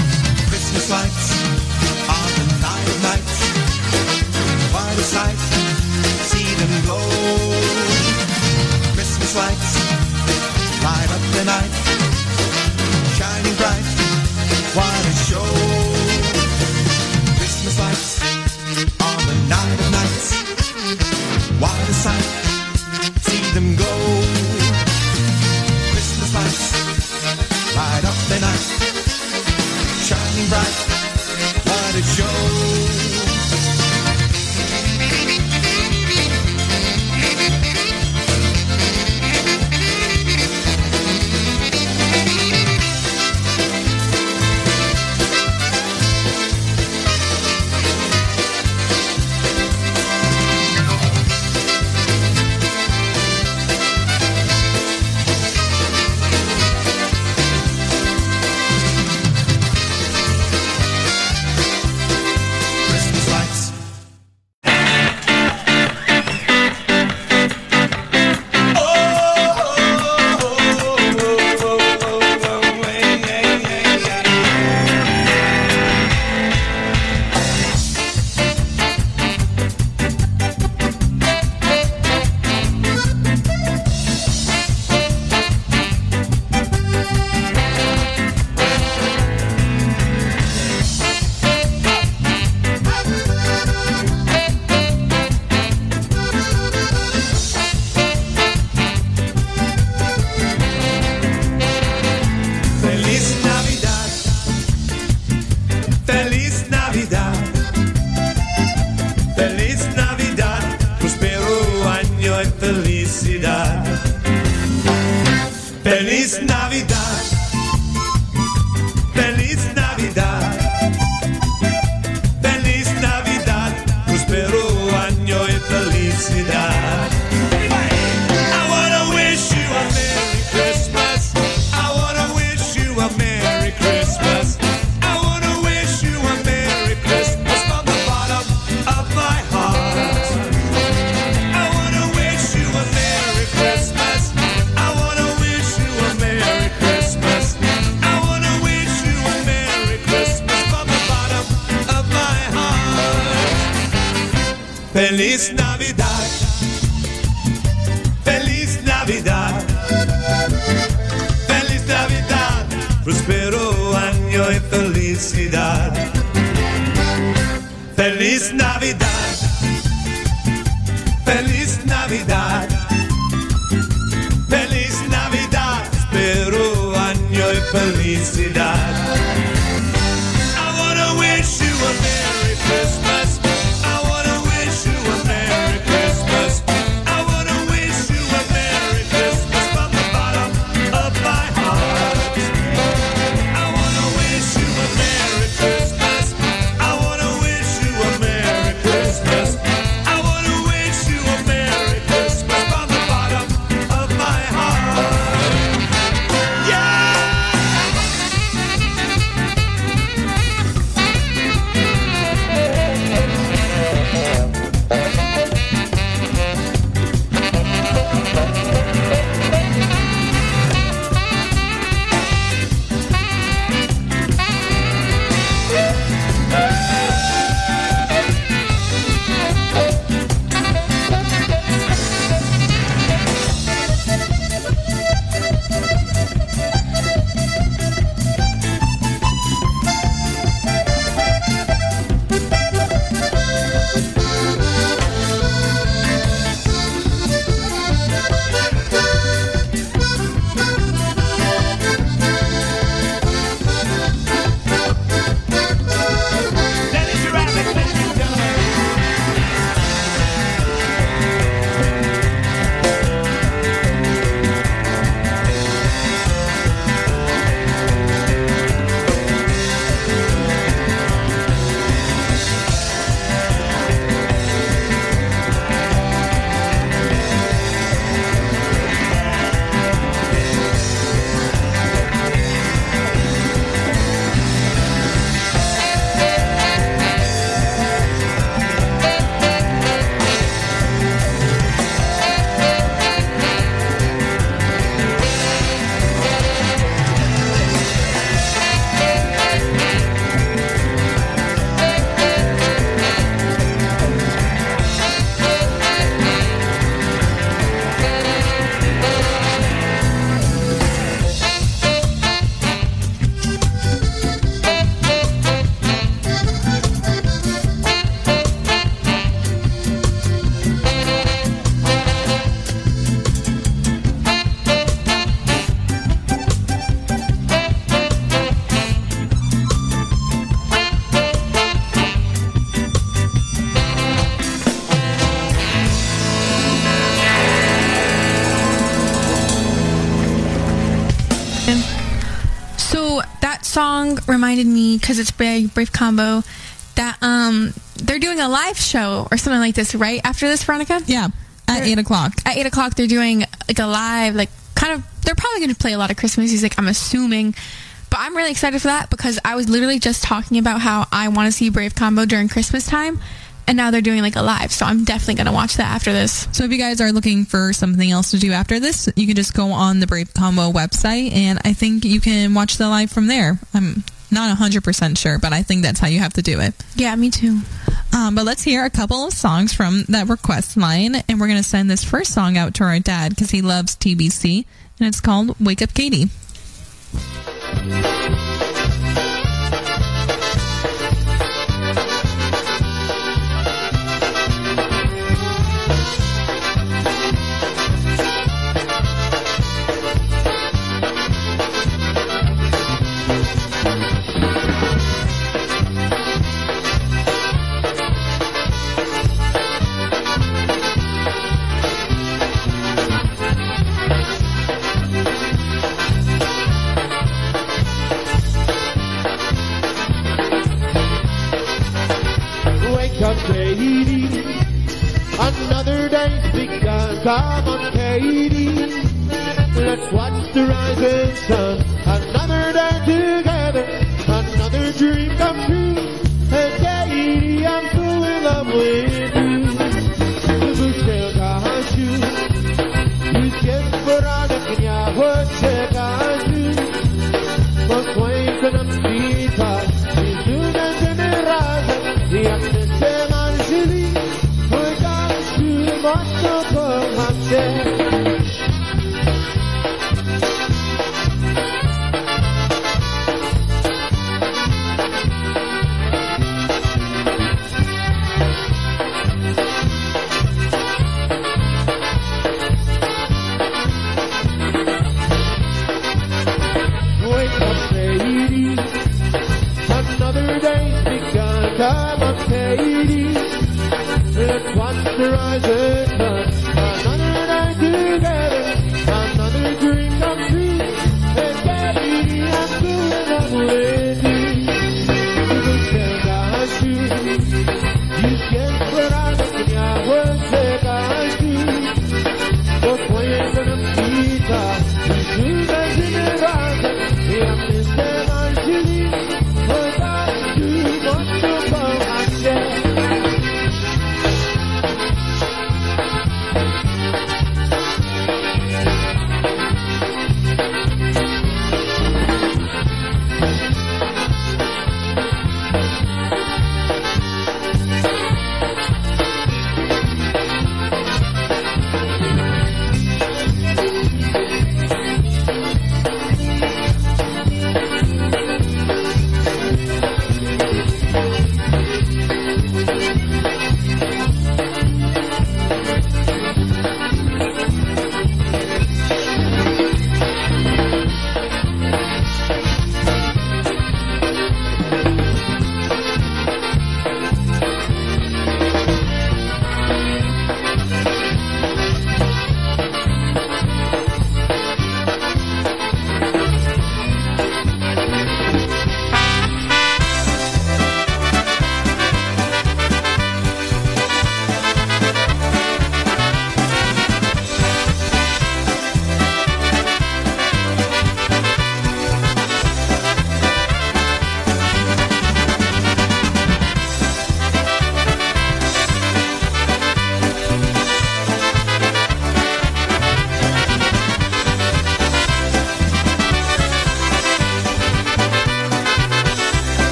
Song reminded me because it's Brave, Brave Combo that um they're doing a live show or something like this right after this, Veronica. Yeah, at eight o'clock. At eight o'clock, they're doing like a live, like kind of. They're probably going to play a lot of Christmas music. I'm assuming. But I'm really excited for that because I was literally just talking about how I want to see Brave Combo during Christmas time, and now they're doing like a live. So I'm definitely going to watch that after this. So if you guys are looking for something else to do after this, you can just go on the Brave Combo website, and I think you can watch the live from there. I'm not 100% sure, but I think that's how you have to do it. Yeah, me too. Um, but let's hear a couple of songs from that request line, and we're going to send this first song out to our dad because he loves TBC, and it's called Wake Up Katie.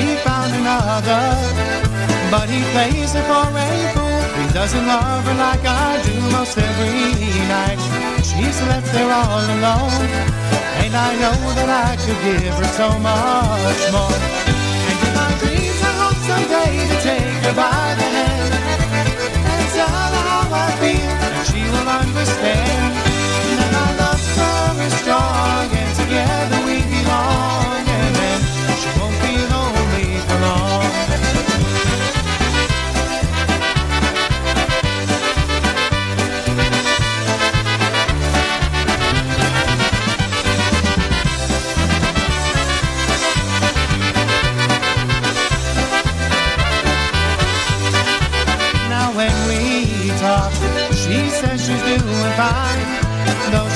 She found another, but he plays her for a fool. He doesn't love her like I do most every night. She's left there all alone. And I know that I could give her so much more. And in my dreams, I hope someday to take her by the hand and tell her how I feel, and she will understand. That I love her is strong, and together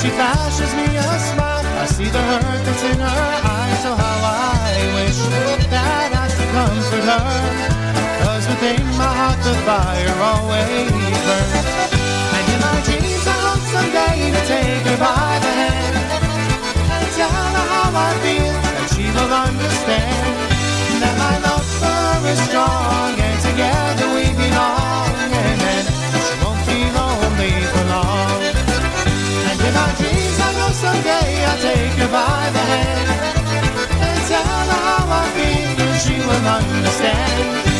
she flashes me a smile, I see the hurt that's in her eyes. So how I wish that I could comfort her. Cause within my heart the fire always burns. And in my dreams I hope someday to take her by the hand. And tell her how I feel, and she will understand. That my love for her is strong, and together dreams I know someday I'll take her by the hand. And tell her how I feel, and she will understand.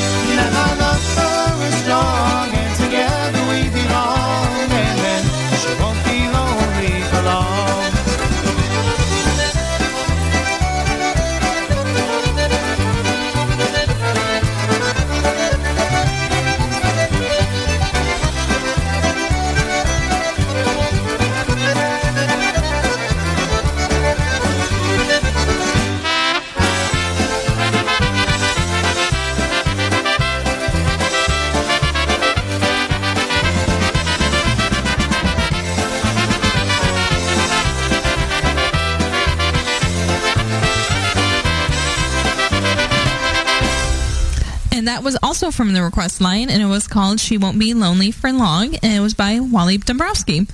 Was also from the request line, and it was called She Won't Be Lonely for Long, and it was by Wally Dombrowski.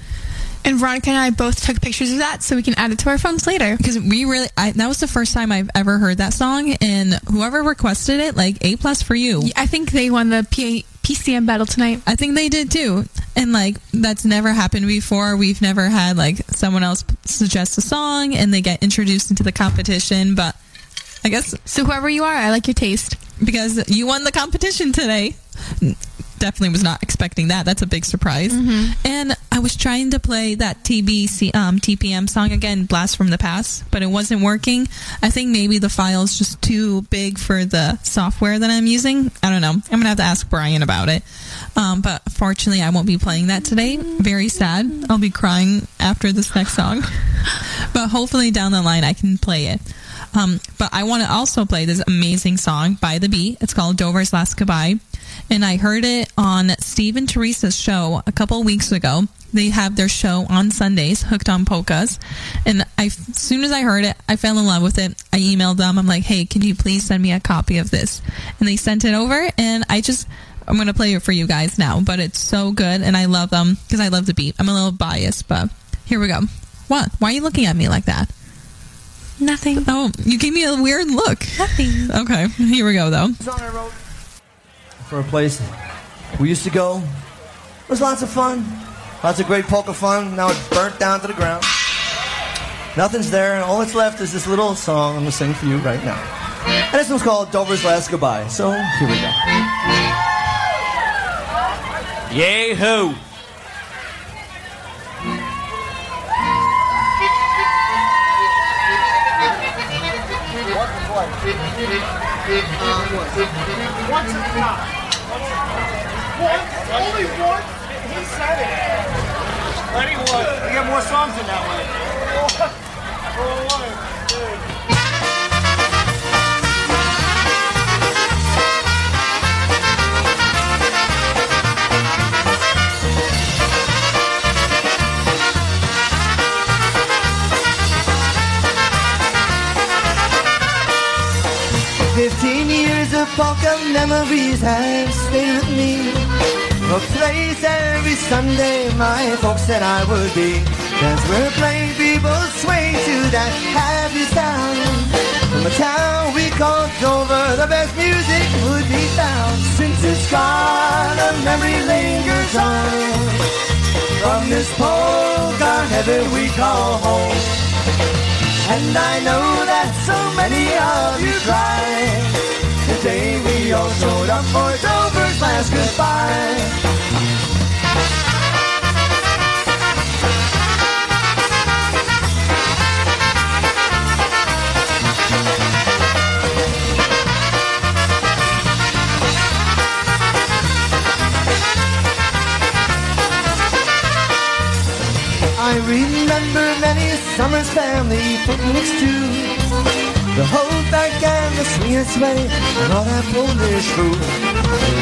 And Veronica and I both took pictures of that so we can add it to our phones later. Because we really, I, that was the first time I've ever heard that song, and whoever requested it, like A plus for you. I think they won the P- PCM battle tonight. I think they did too. And like that's never happened before. We've never had like someone else suggest a song and they get introduced into the competition. But I guess so. Whoever you are, I like your taste because you won the competition today. Definitely was not expecting that. That's a big surprise. And I was trying to play that TBC um, TPM song again, Blast from the Past, but it wasn't working. I think maybe the file's just too big for the software that I'm using. I don't know. I'm gonna have to ask Brian about it. Um, but fortunately, I won't be playing that today. Very sad. I'll be crying after this next song. but hopefully, down the line, I can play it. Um, but I want to also play this amazing song by The Beat. It's called Dover's Last Goodbye. And I heard it on Steve and Teresa's show a couple weeks ago. They have their show on Sundays, Hooked on Polkas. And I, as soon as I heard it, I fell in love with it. I emailed them. I'm like, hey, can you please send me a copy of this? And they sent it over. And I just, I'm going to play it for you guys now. But it's so good. And I love them because I love the beat. I'm a little biased, but here we go. What? Why are you looking at me like that? Nothing. Oh, you gave me a weird look. Nothing. Okay, here we go though. for a place we used to go. It was lots of fun. Lots of great polka fun. Now it's burnt down to the ground. Nothing's there, and all that's left is this little song I'm going to sing for you right now. And this one's called Dover's Last Goodbye. So here we go. Yay ho! Once a time. Once, only once. He said it. Plenty one. We got more songs in that one, Fifteen years of polka memories have stayed with me. A place every Sunday my folks said I would be. That's where plain people sway to that happy sound. From a town we called Dover, the best music would be found. Since it's gone, a memory lingers on. From this polka heaven we call home. And I know that so many of you cried the day we all showed up for Dover's last goodbye. I many summers family picnics too. The whole back and the swing and sway and all that Polish food.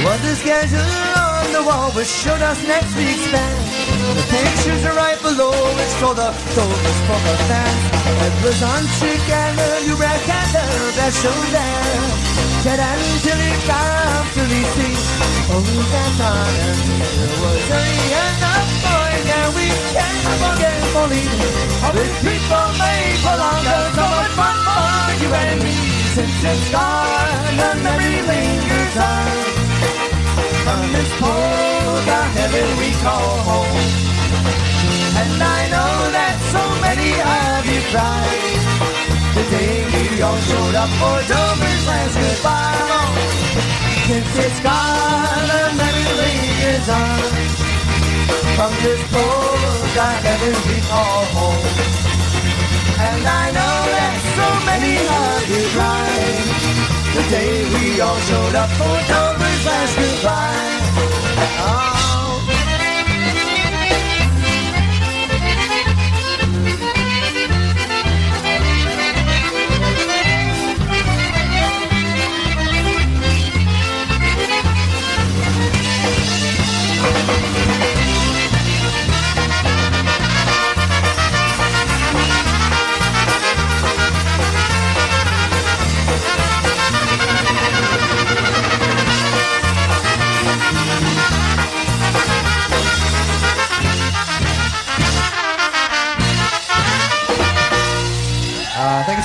Was a schedule on the wall which showed us next week's band. The pictures are right below which show the Dover's Polka fans. It was on the new bread and the best show there. Ted until he found to be seen. Oh, that time there was a young boy and we can't forget Pauline. All these people made for longer, so much fun for you and me. Since it's gone, the memory lingers on. From this polka heaven we call home. And I know that so many of you cried the day we all showed up for Dover's last goodbye. Since it's gone, the memory lingers on. From this polka heaven we call home. And I know that so many of you cried the day we all showed up for Dover's last goodbye. Oh.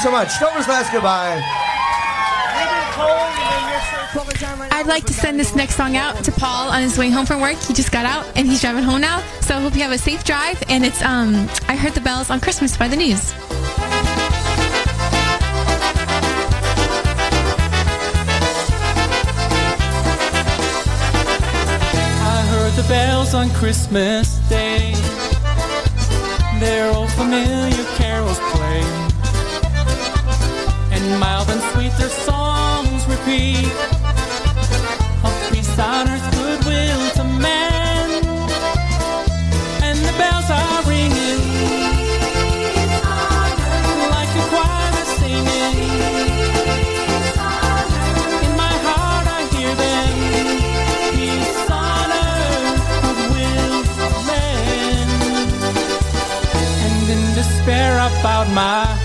So much. Dover's last goodbye. I'd like to send this next song out to Paul on his way home from work. He just got out and he's driving home now. So I hope you have a safe drive. And it's um, I heard the bells on Christmas by the news. I heard the bells on Christmas Day. Their old familiar mild and sweet their songs repeat. Of peace on earth, goodwill to man. And the bells are ringing. Like a choir singing. In my heart I hear them. Peace on earth, goodwill to men. And in despair bowed my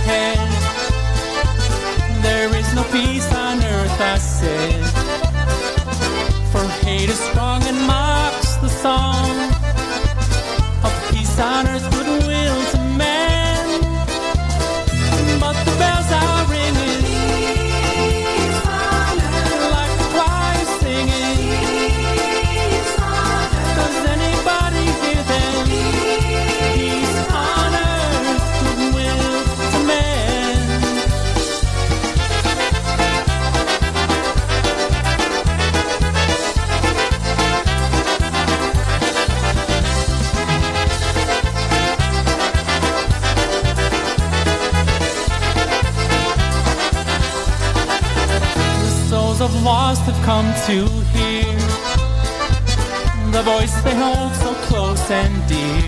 come to hear the voice they hold so close and dear.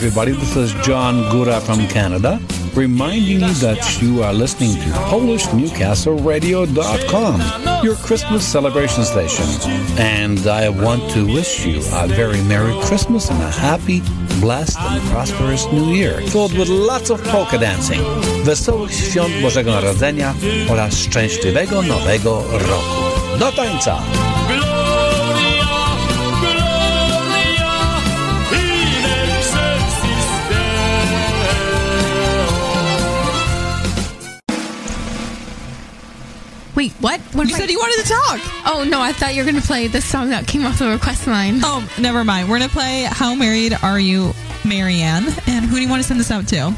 Everybody. This is John Gura from Canada, reminding you that you are listening to PolishNewcastleRadio.com, your Christmas celebration station. And I want to wish you a very Merry Christmas and a happy, blessed, and prosperous New Year, filled with lots of polka dancing, wesołych świąt Bożego Narodzenia oraz szczęśliwego Nowego Roku. Do tańca! Wait, what? what You said you wanted to talk. Oh no, I thought you were gonna play the song that came off the request line. Oh, never mind. We're gonna play "How Married Are You, Marianne?" And who do you want to send this out to?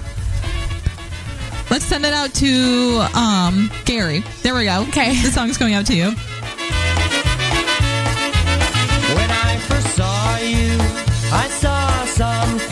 Let's send it out to um Gary. There we go. Okay, the song's going out to you. When I first saw you, I saw something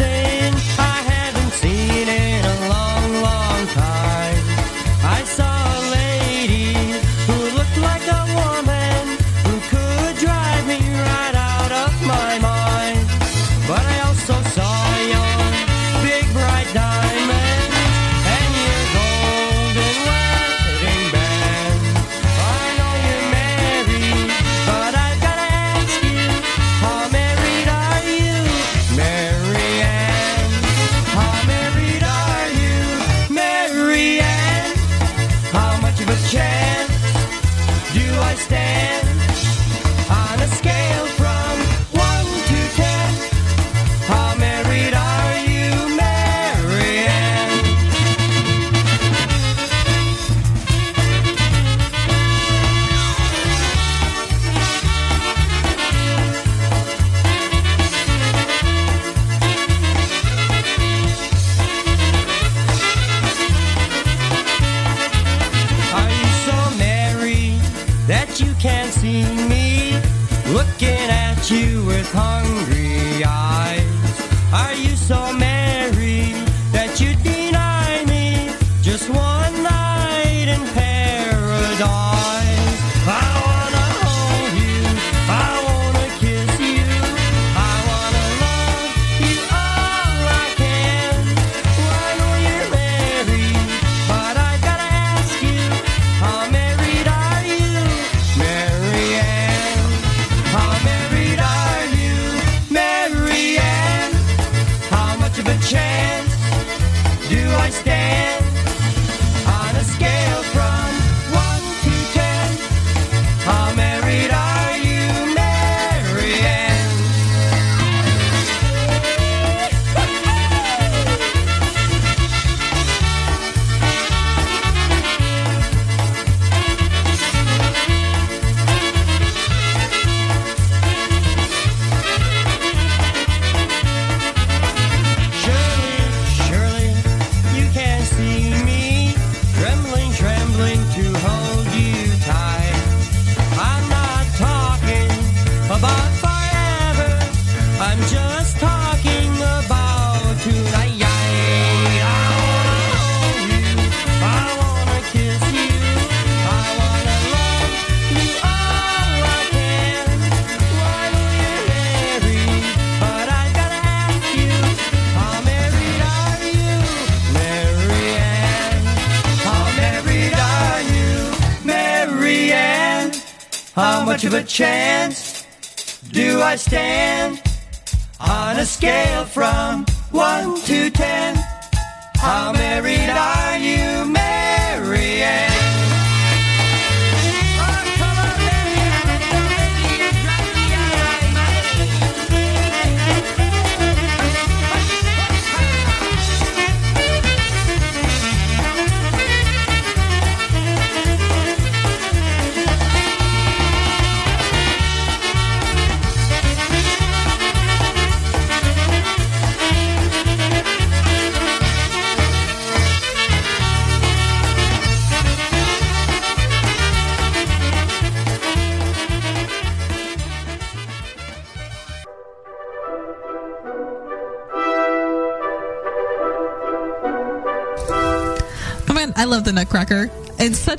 do I stand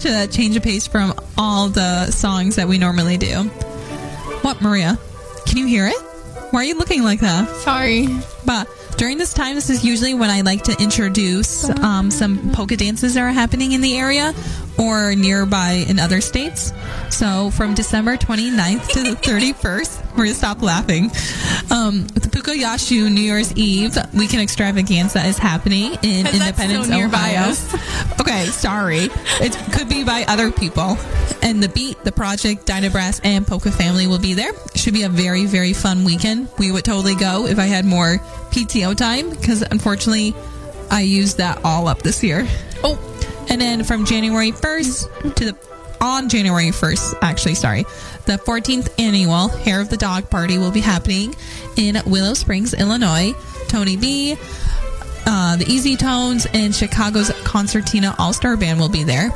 such a change of pace from all the songs that we normally do. What, Maria? Can you hear it? Why are you looking like that? Sorry. But during this time, this is usually when I like to introduce um, some polka dances that are happening in the area or nearby in other states. So from December 29th to the 31st, Maria, stop laughing. Um, the Pukayashu New Year's Eve weekend extravaganza is happening in Independence, so Ohio. Okay, sorry. It could be by other people. And the Beat, the Project, Dynabrass, and Polka Family will be there. Should be a very, very fun weekend. We would totally go if I had more PTO time because unfortunately I used that all up this year. Oh, and then from January 1st to the on January 1st, actually, sorry, the 14th annual Hair of the Dog Party will be happening in Willow Springs, Illinois. Tony B, uh, the Easy Tones, and Chicago's Concertina All Star Band will be there.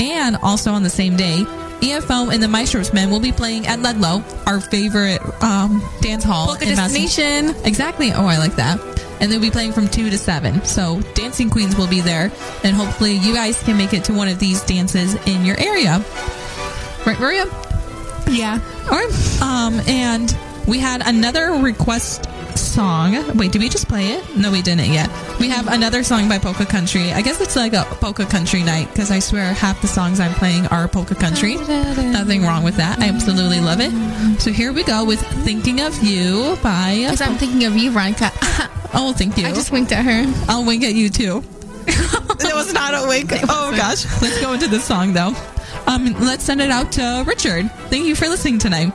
And also on the same day, EFO and the Maestros Men will be playing at Ludlow, our favorite um, dance hall. Polka in destination. Exactly. Oh, I like that. And they'll be playing from 2 to 7. So Dancing Queens will be there. And hopefully you guys can make it to one of these dances in your area. Right, Maria? Yeah. All right. Um, and we had another request song. Wait, did we just play it? No, we didn't yet. We have another song by Polka Country. I guess it's like a Polka Country night because I swear half the songs I'm playing are Polka Country. Nothing wrong with that. I absolutely love it. So here we go with Thinking of You by. Because I'm thinking of you, Veronica. oh, thank you. I just winked at her. I'll wink at you too. it was not a wink. Oh gosh. Let's go into the song though. Um, let's send it out to Richard. Thank you for listening tonight.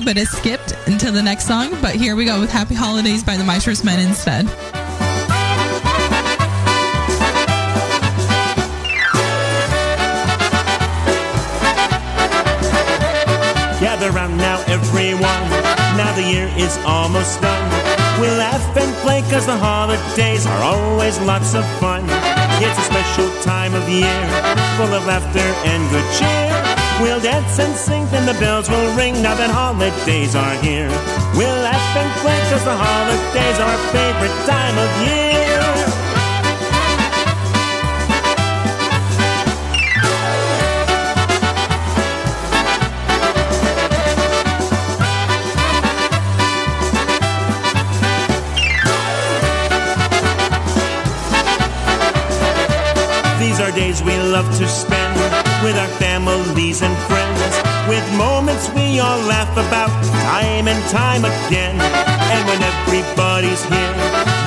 But it skipped until the next song. But here we go with Happy Holidays by the Maestros Men instead. Gather round now, everyone. Now the year is almost done. We laugh and play cause the holidays are always lots of fun. It's a special time of year, full of laughter and good cheer. We'll dance and sing, then the bells will ring now that holidays are here. We'll laugh and play, cause the holidays are our favorite time of year. These are days we love to spend with our and friends. With moments we all laugh about time and time again. And when everybody's here,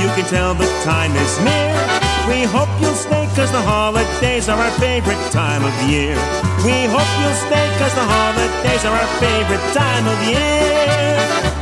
you can tell the time is near. We hope you'll stay cause the holidays are our favorite time of year. We hope you'll stay cause the holidays are our favorite time of year.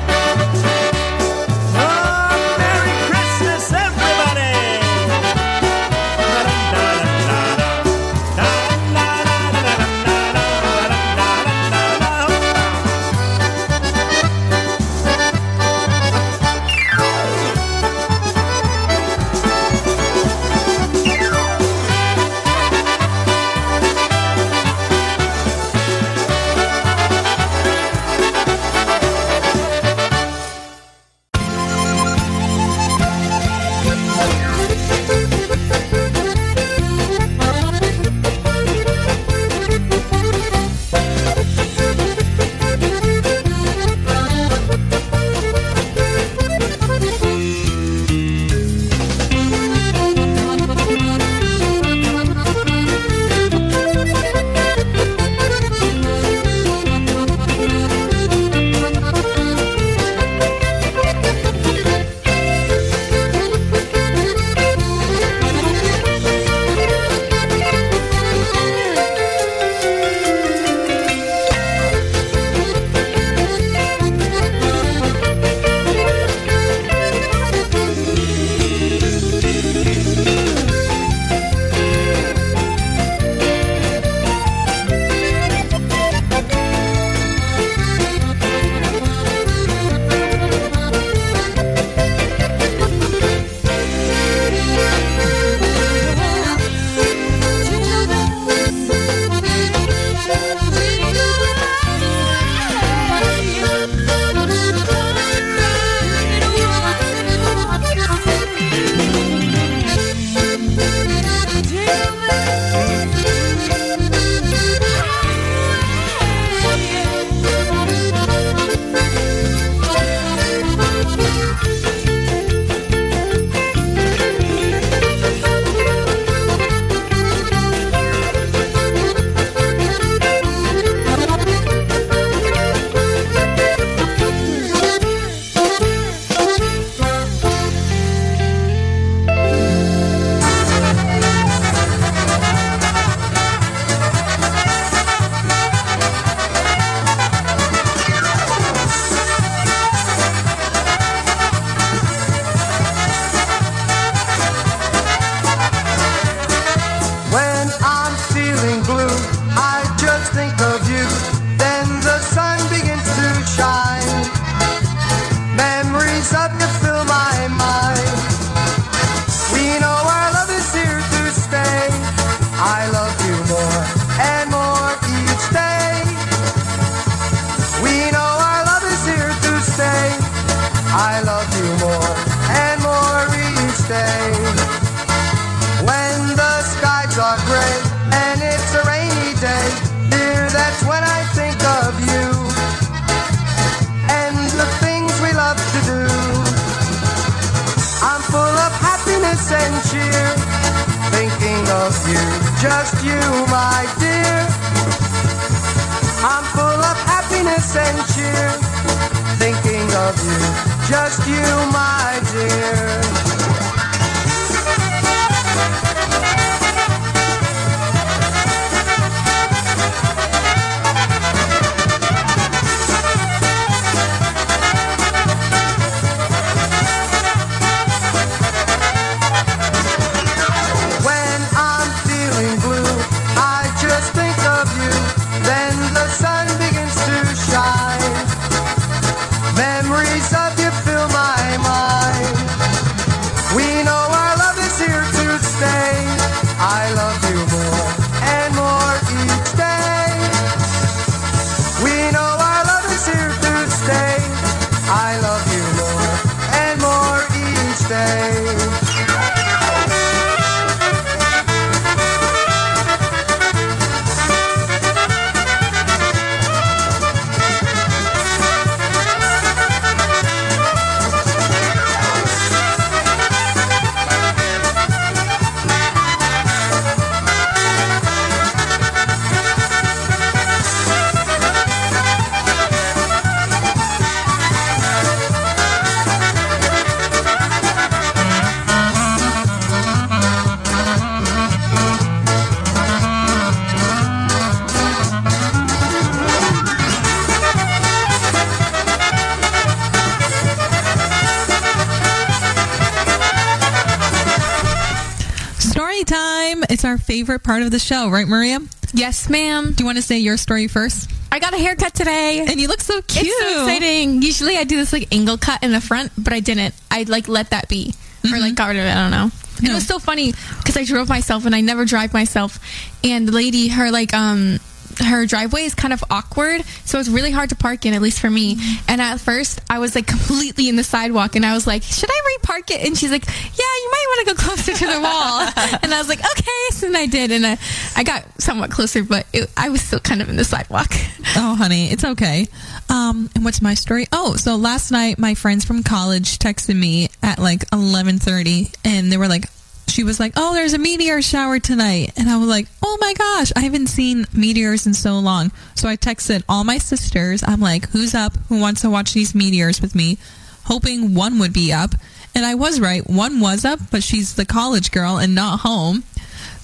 Part of the show, right, Maria? Yes, ma'am. Do you want to say your story first? I got a haircut today. And you look so cute. It's so exciting. Usually I do this like angle cut in the front, but I didn't. I like let that be. Or like got rid of it. I don't know. And It was so funny because I drove myself and I never drive myself. And the lady, her like um her driveway is kind of awkward, so it's really hard to park in, at least for me. And at first, I was like completely in the sidewalk, and I was like, "Should I repark it?" And she's like, "Yeah, you might want to go closer to the wall." and I was like, "Okay," then I did, and I, I got somewhat closer, but it, I was still kind of in the sidewalk. Oh, honey, it's okay. Um, and what's my story? Oh, so last night my friends from college texted me at like eleven thirty, and they were like, she was like, "Oh, there's a meteor shower tonight," and I was like, "Oh my gosh, I haven't seen meteors in so long." So I texted all my sisters. I'm like, "Who's up? Who wants to watch these meteors with me?" Hoping one would be up, and I was right. One was up, but she's the college girl and not home.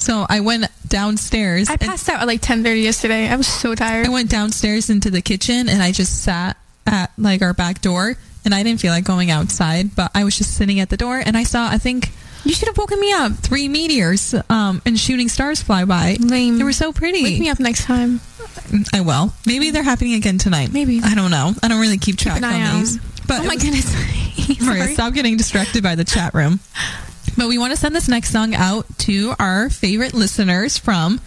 So I went downstairs. I passed out at like 10:30 yesterday. I was so tired. I went downstairs into the kitchen and I just sat at like our back door and I didn't feel like going outside, but I was just sitting at the door and I saw I think you should have woken me up. Three meteors um, and shooting stars fly by. Lame. They were so pretty. Wake me up next time. I will. Maybe they're happening again tonight. Maybe. I don't know. I don't really keep track eye on out. these. But oh my was- goodness. Maria, Sorry. stop getting distracted by the chat room. But we want to send this next song out to our favorite listeners from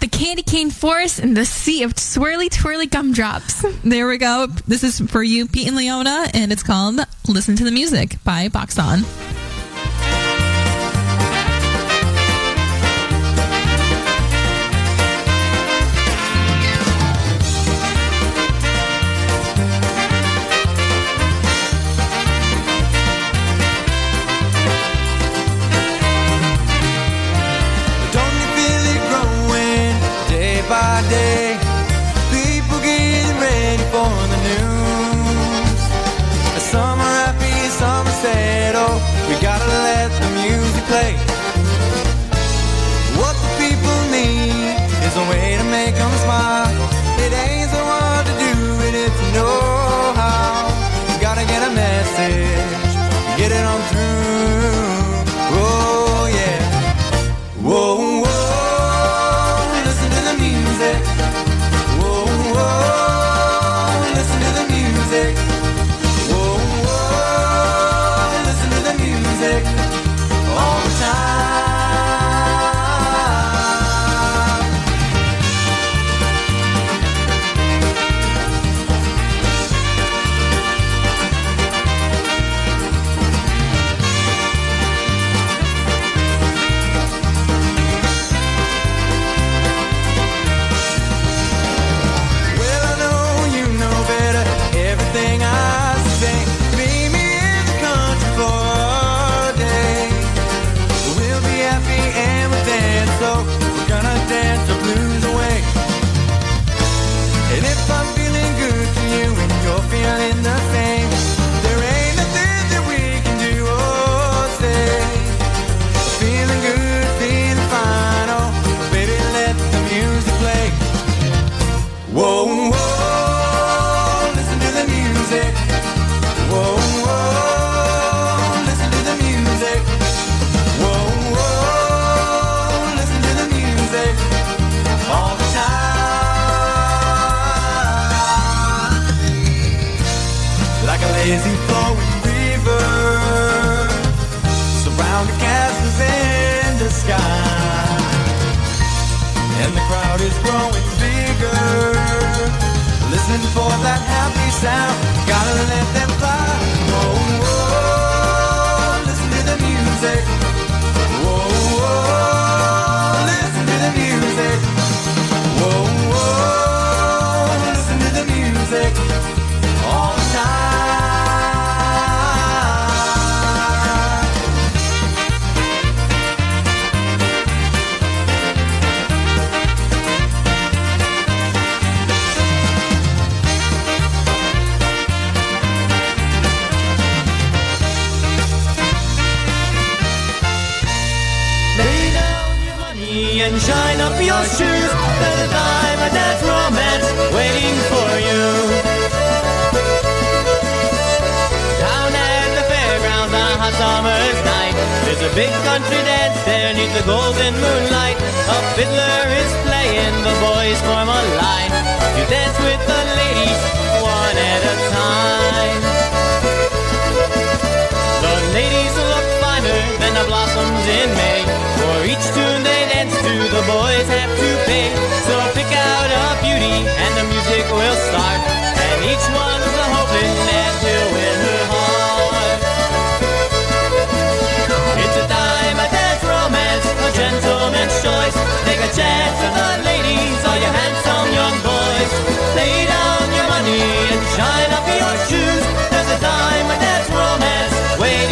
the candy cane forest and the sea of swirly twirly gumdrops. There we go. This is for you, Pete and Leona, and it's called Listen to the Music by Box big country dance there neath the golden moonlight. A fiddler is playing, the boys form a line. You dance with the ladies, one at a time. The ladies look finer than the blossoms in May. For each tune they dance to, the boys have to pay. So pick out a beauty and the music will start. And each one's a hoping that Take a the ladies, all you handsome young boys. Lay down your money and shine up your shoes. There's a dime, a dance romance waiting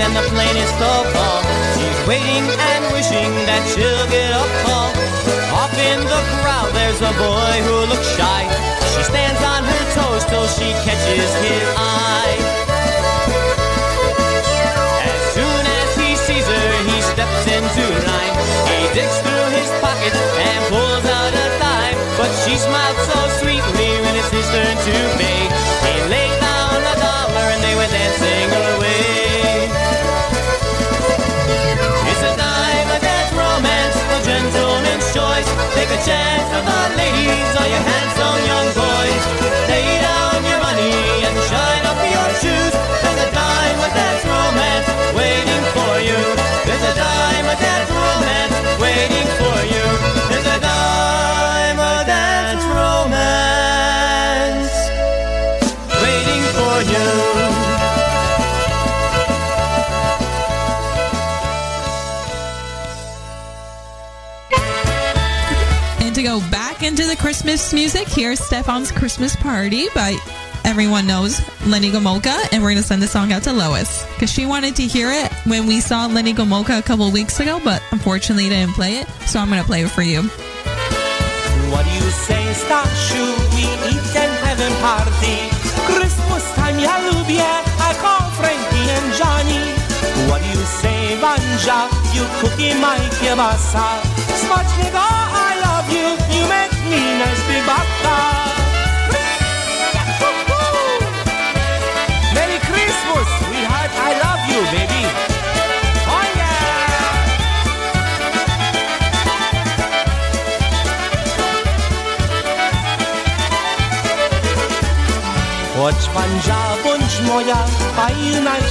19 and the plainest of all. She's waiting and wishing that she'll get a call. Off in the crowd, there's a boy who looks shy. She stands on her toes till she catches his eye. As soon as he sees her, he steps into line. He digs through his pockets and pulls out a dime. But she smiled so sweetly when it's his turn to pay. He laid down a dollar and they went dancing away. Chance on the ladies, all you handsome young boys. Lay down your money and shine up your shoes. There's a dime, a dance romance waiting for you. There's a dime, a dance romance into the Christmas music, here's Stefan's Christmas Party by everyone knows Lenny Gomulka, and we're going to send the song out to Lois because she wanted to hear it when we saw Lenny Gomulka a couple weeks ago, but unfortunately didn't play it. So I'm going to play it for you. What do you say, Stashu? We eat and have a party. Christmas time, ja lubię. I call Frankie and Johnny. What do you say, Vanja? You cookie my kielbasa. Smacznego, I love you. You make me nice bibaka. Merry Christmas, sweetheart. I love you, baby. Oh yeah. Chodź Wanja, bądź moja, fajna i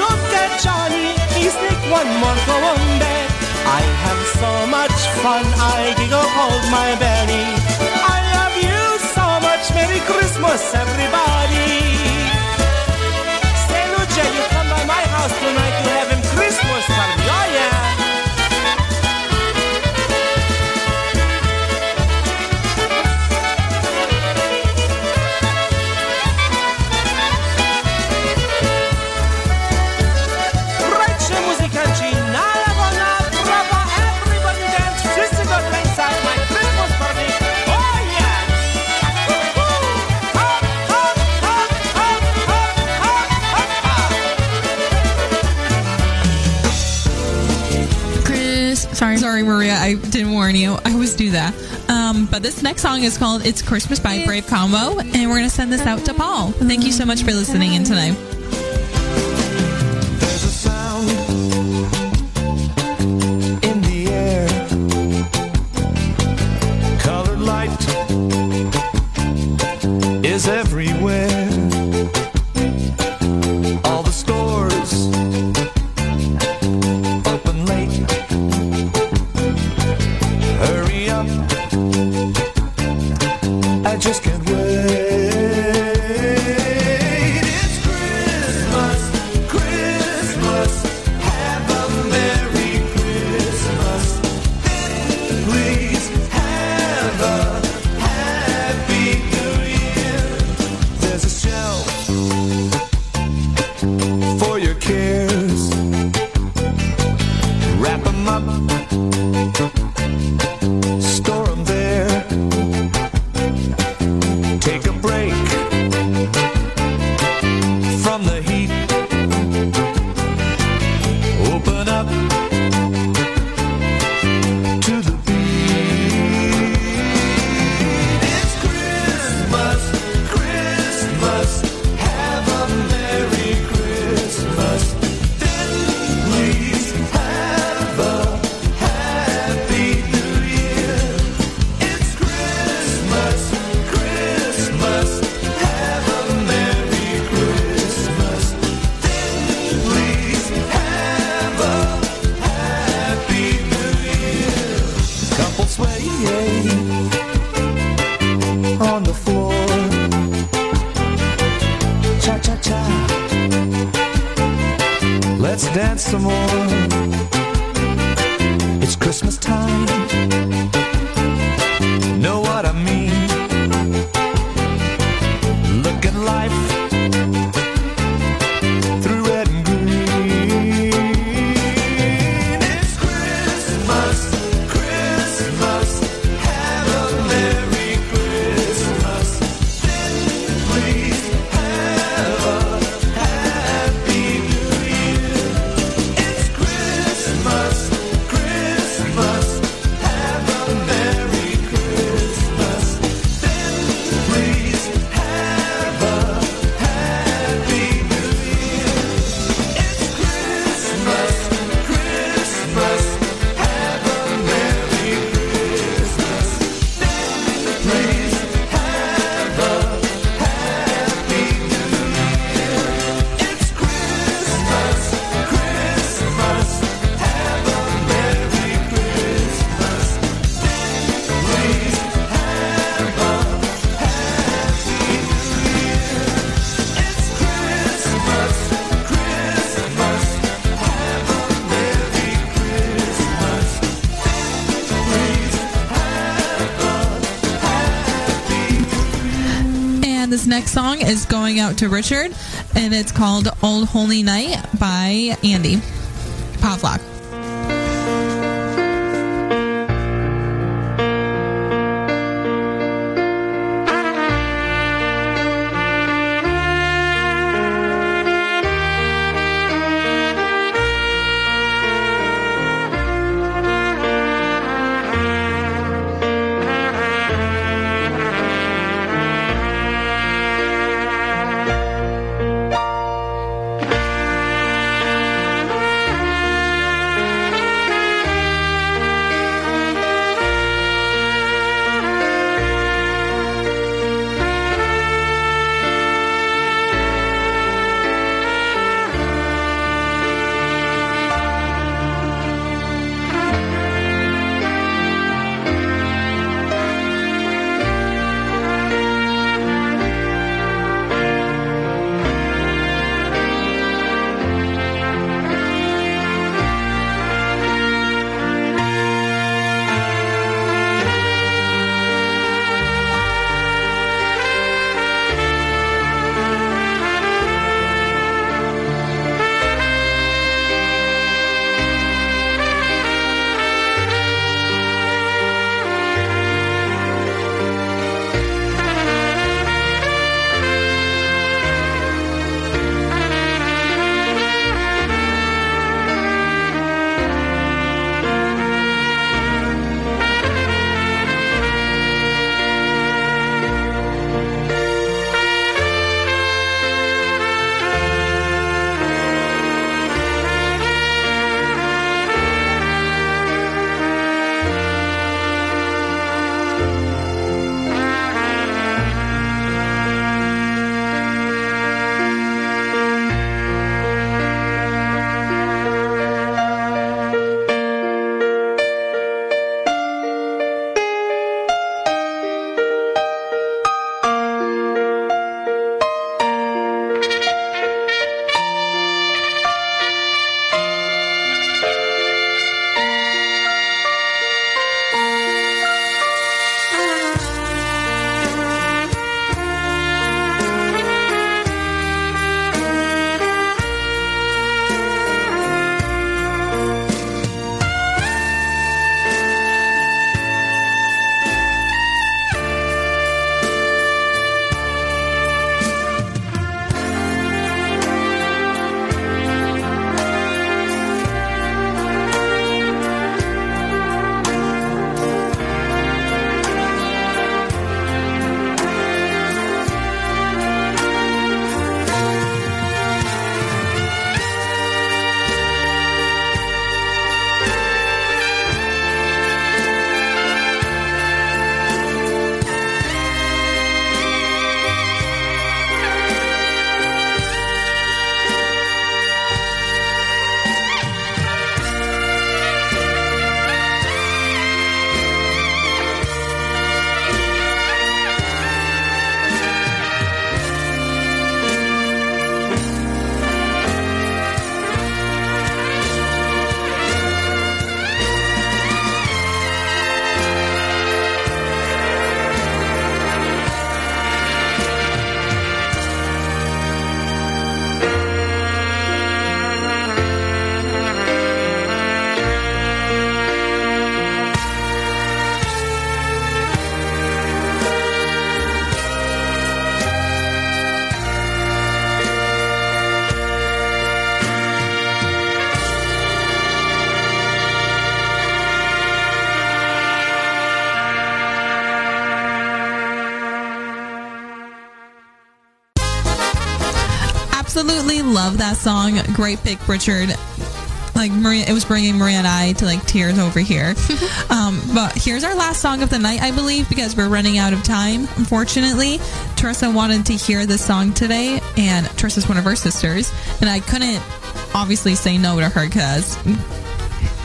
look at Johnny, he's like one more go. I have so much fun, I giggle hold my belly. I love you so much, Merry Christmas, everybody. But this next song is called It's Christmas by Brave Combo, and we're going to send this out to Paul. Thank you so much for listening in tonight. is going out to Richard, and it's called Old Holy Night by Andy Pavlok. That song. Great pick, Richard. Like Maria, it was bringing Maria and I to like tears over here. um, but here's our last song of the night, I believe, because we're running out of time. Unfortunately, Teresa wanted to hear this song today, and Teresa's one of her sisters, and I couldn't obviously say no to her because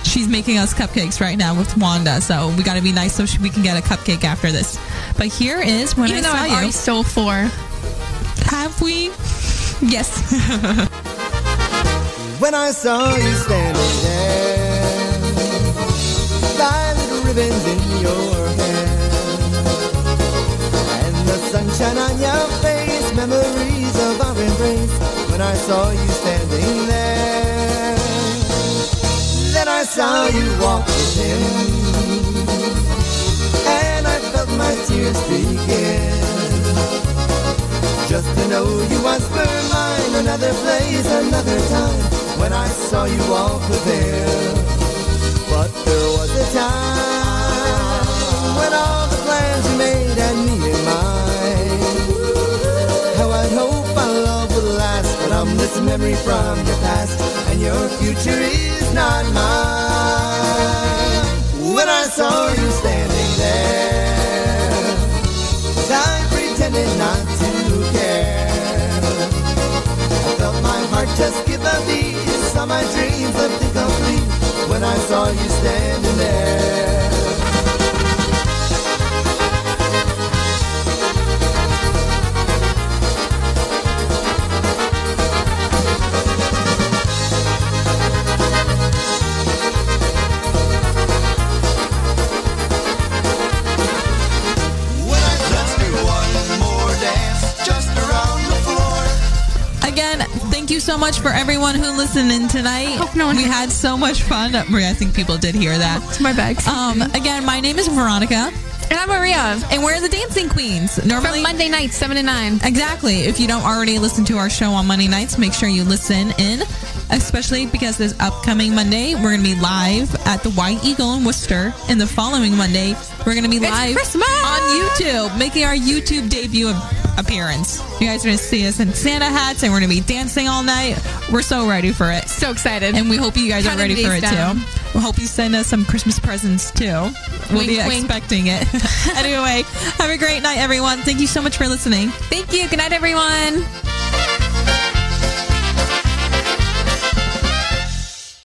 she's making us cupcakes right now with Wanda. So we got to be nice so she, we can get a cupcake after this. But here is when Even I though saw I've you. already stole four. Have we? Yes. when I saw you standing there, five little ribbons in your hair, and the sunshine on your face, memories of our embrace. When I saw you standing there, then I saw you walk with him, and I felt my tears begin. Just to know you once were mine, another place, another time, when I saw you with him. But there was a time when all the plans you made had me in mind. How I'd hope our love would last, but I'm this memory from your past, and your future is not mine. When I saw you standing there, I pretended not to care. I felt my heart just give a beat. Saw my dreams left incomplete when I saw you standing there. So much for everyone who listened in tonight. we had so much fun. Maria, I think people did hear that. It's my bag. Um, again, my name is Veronica. And I'm Maria. And we're the Dancing Queens. Normally, From Monday nights, 7 to 9. Exactly. If you don't already listen to our show on Monday nights, make sure you listen in, especially because this upcoming Monday, we're going to be live at the White Eagle in Worcester. And the following Monday, we're going to be live on YouTube, making our YouTube debut ap- appearance. You guys are going to see us in Santa hats and we're going to be dancing all night. We're so ready for it. So excited. And we hope you guys are ready for it down. too. We hope you send us some Christmas presents too. We'll Wink, be wink. expecting it. anyway, have a great night, everyone. Thank you so much for listening. Thank you. Good night, everyone.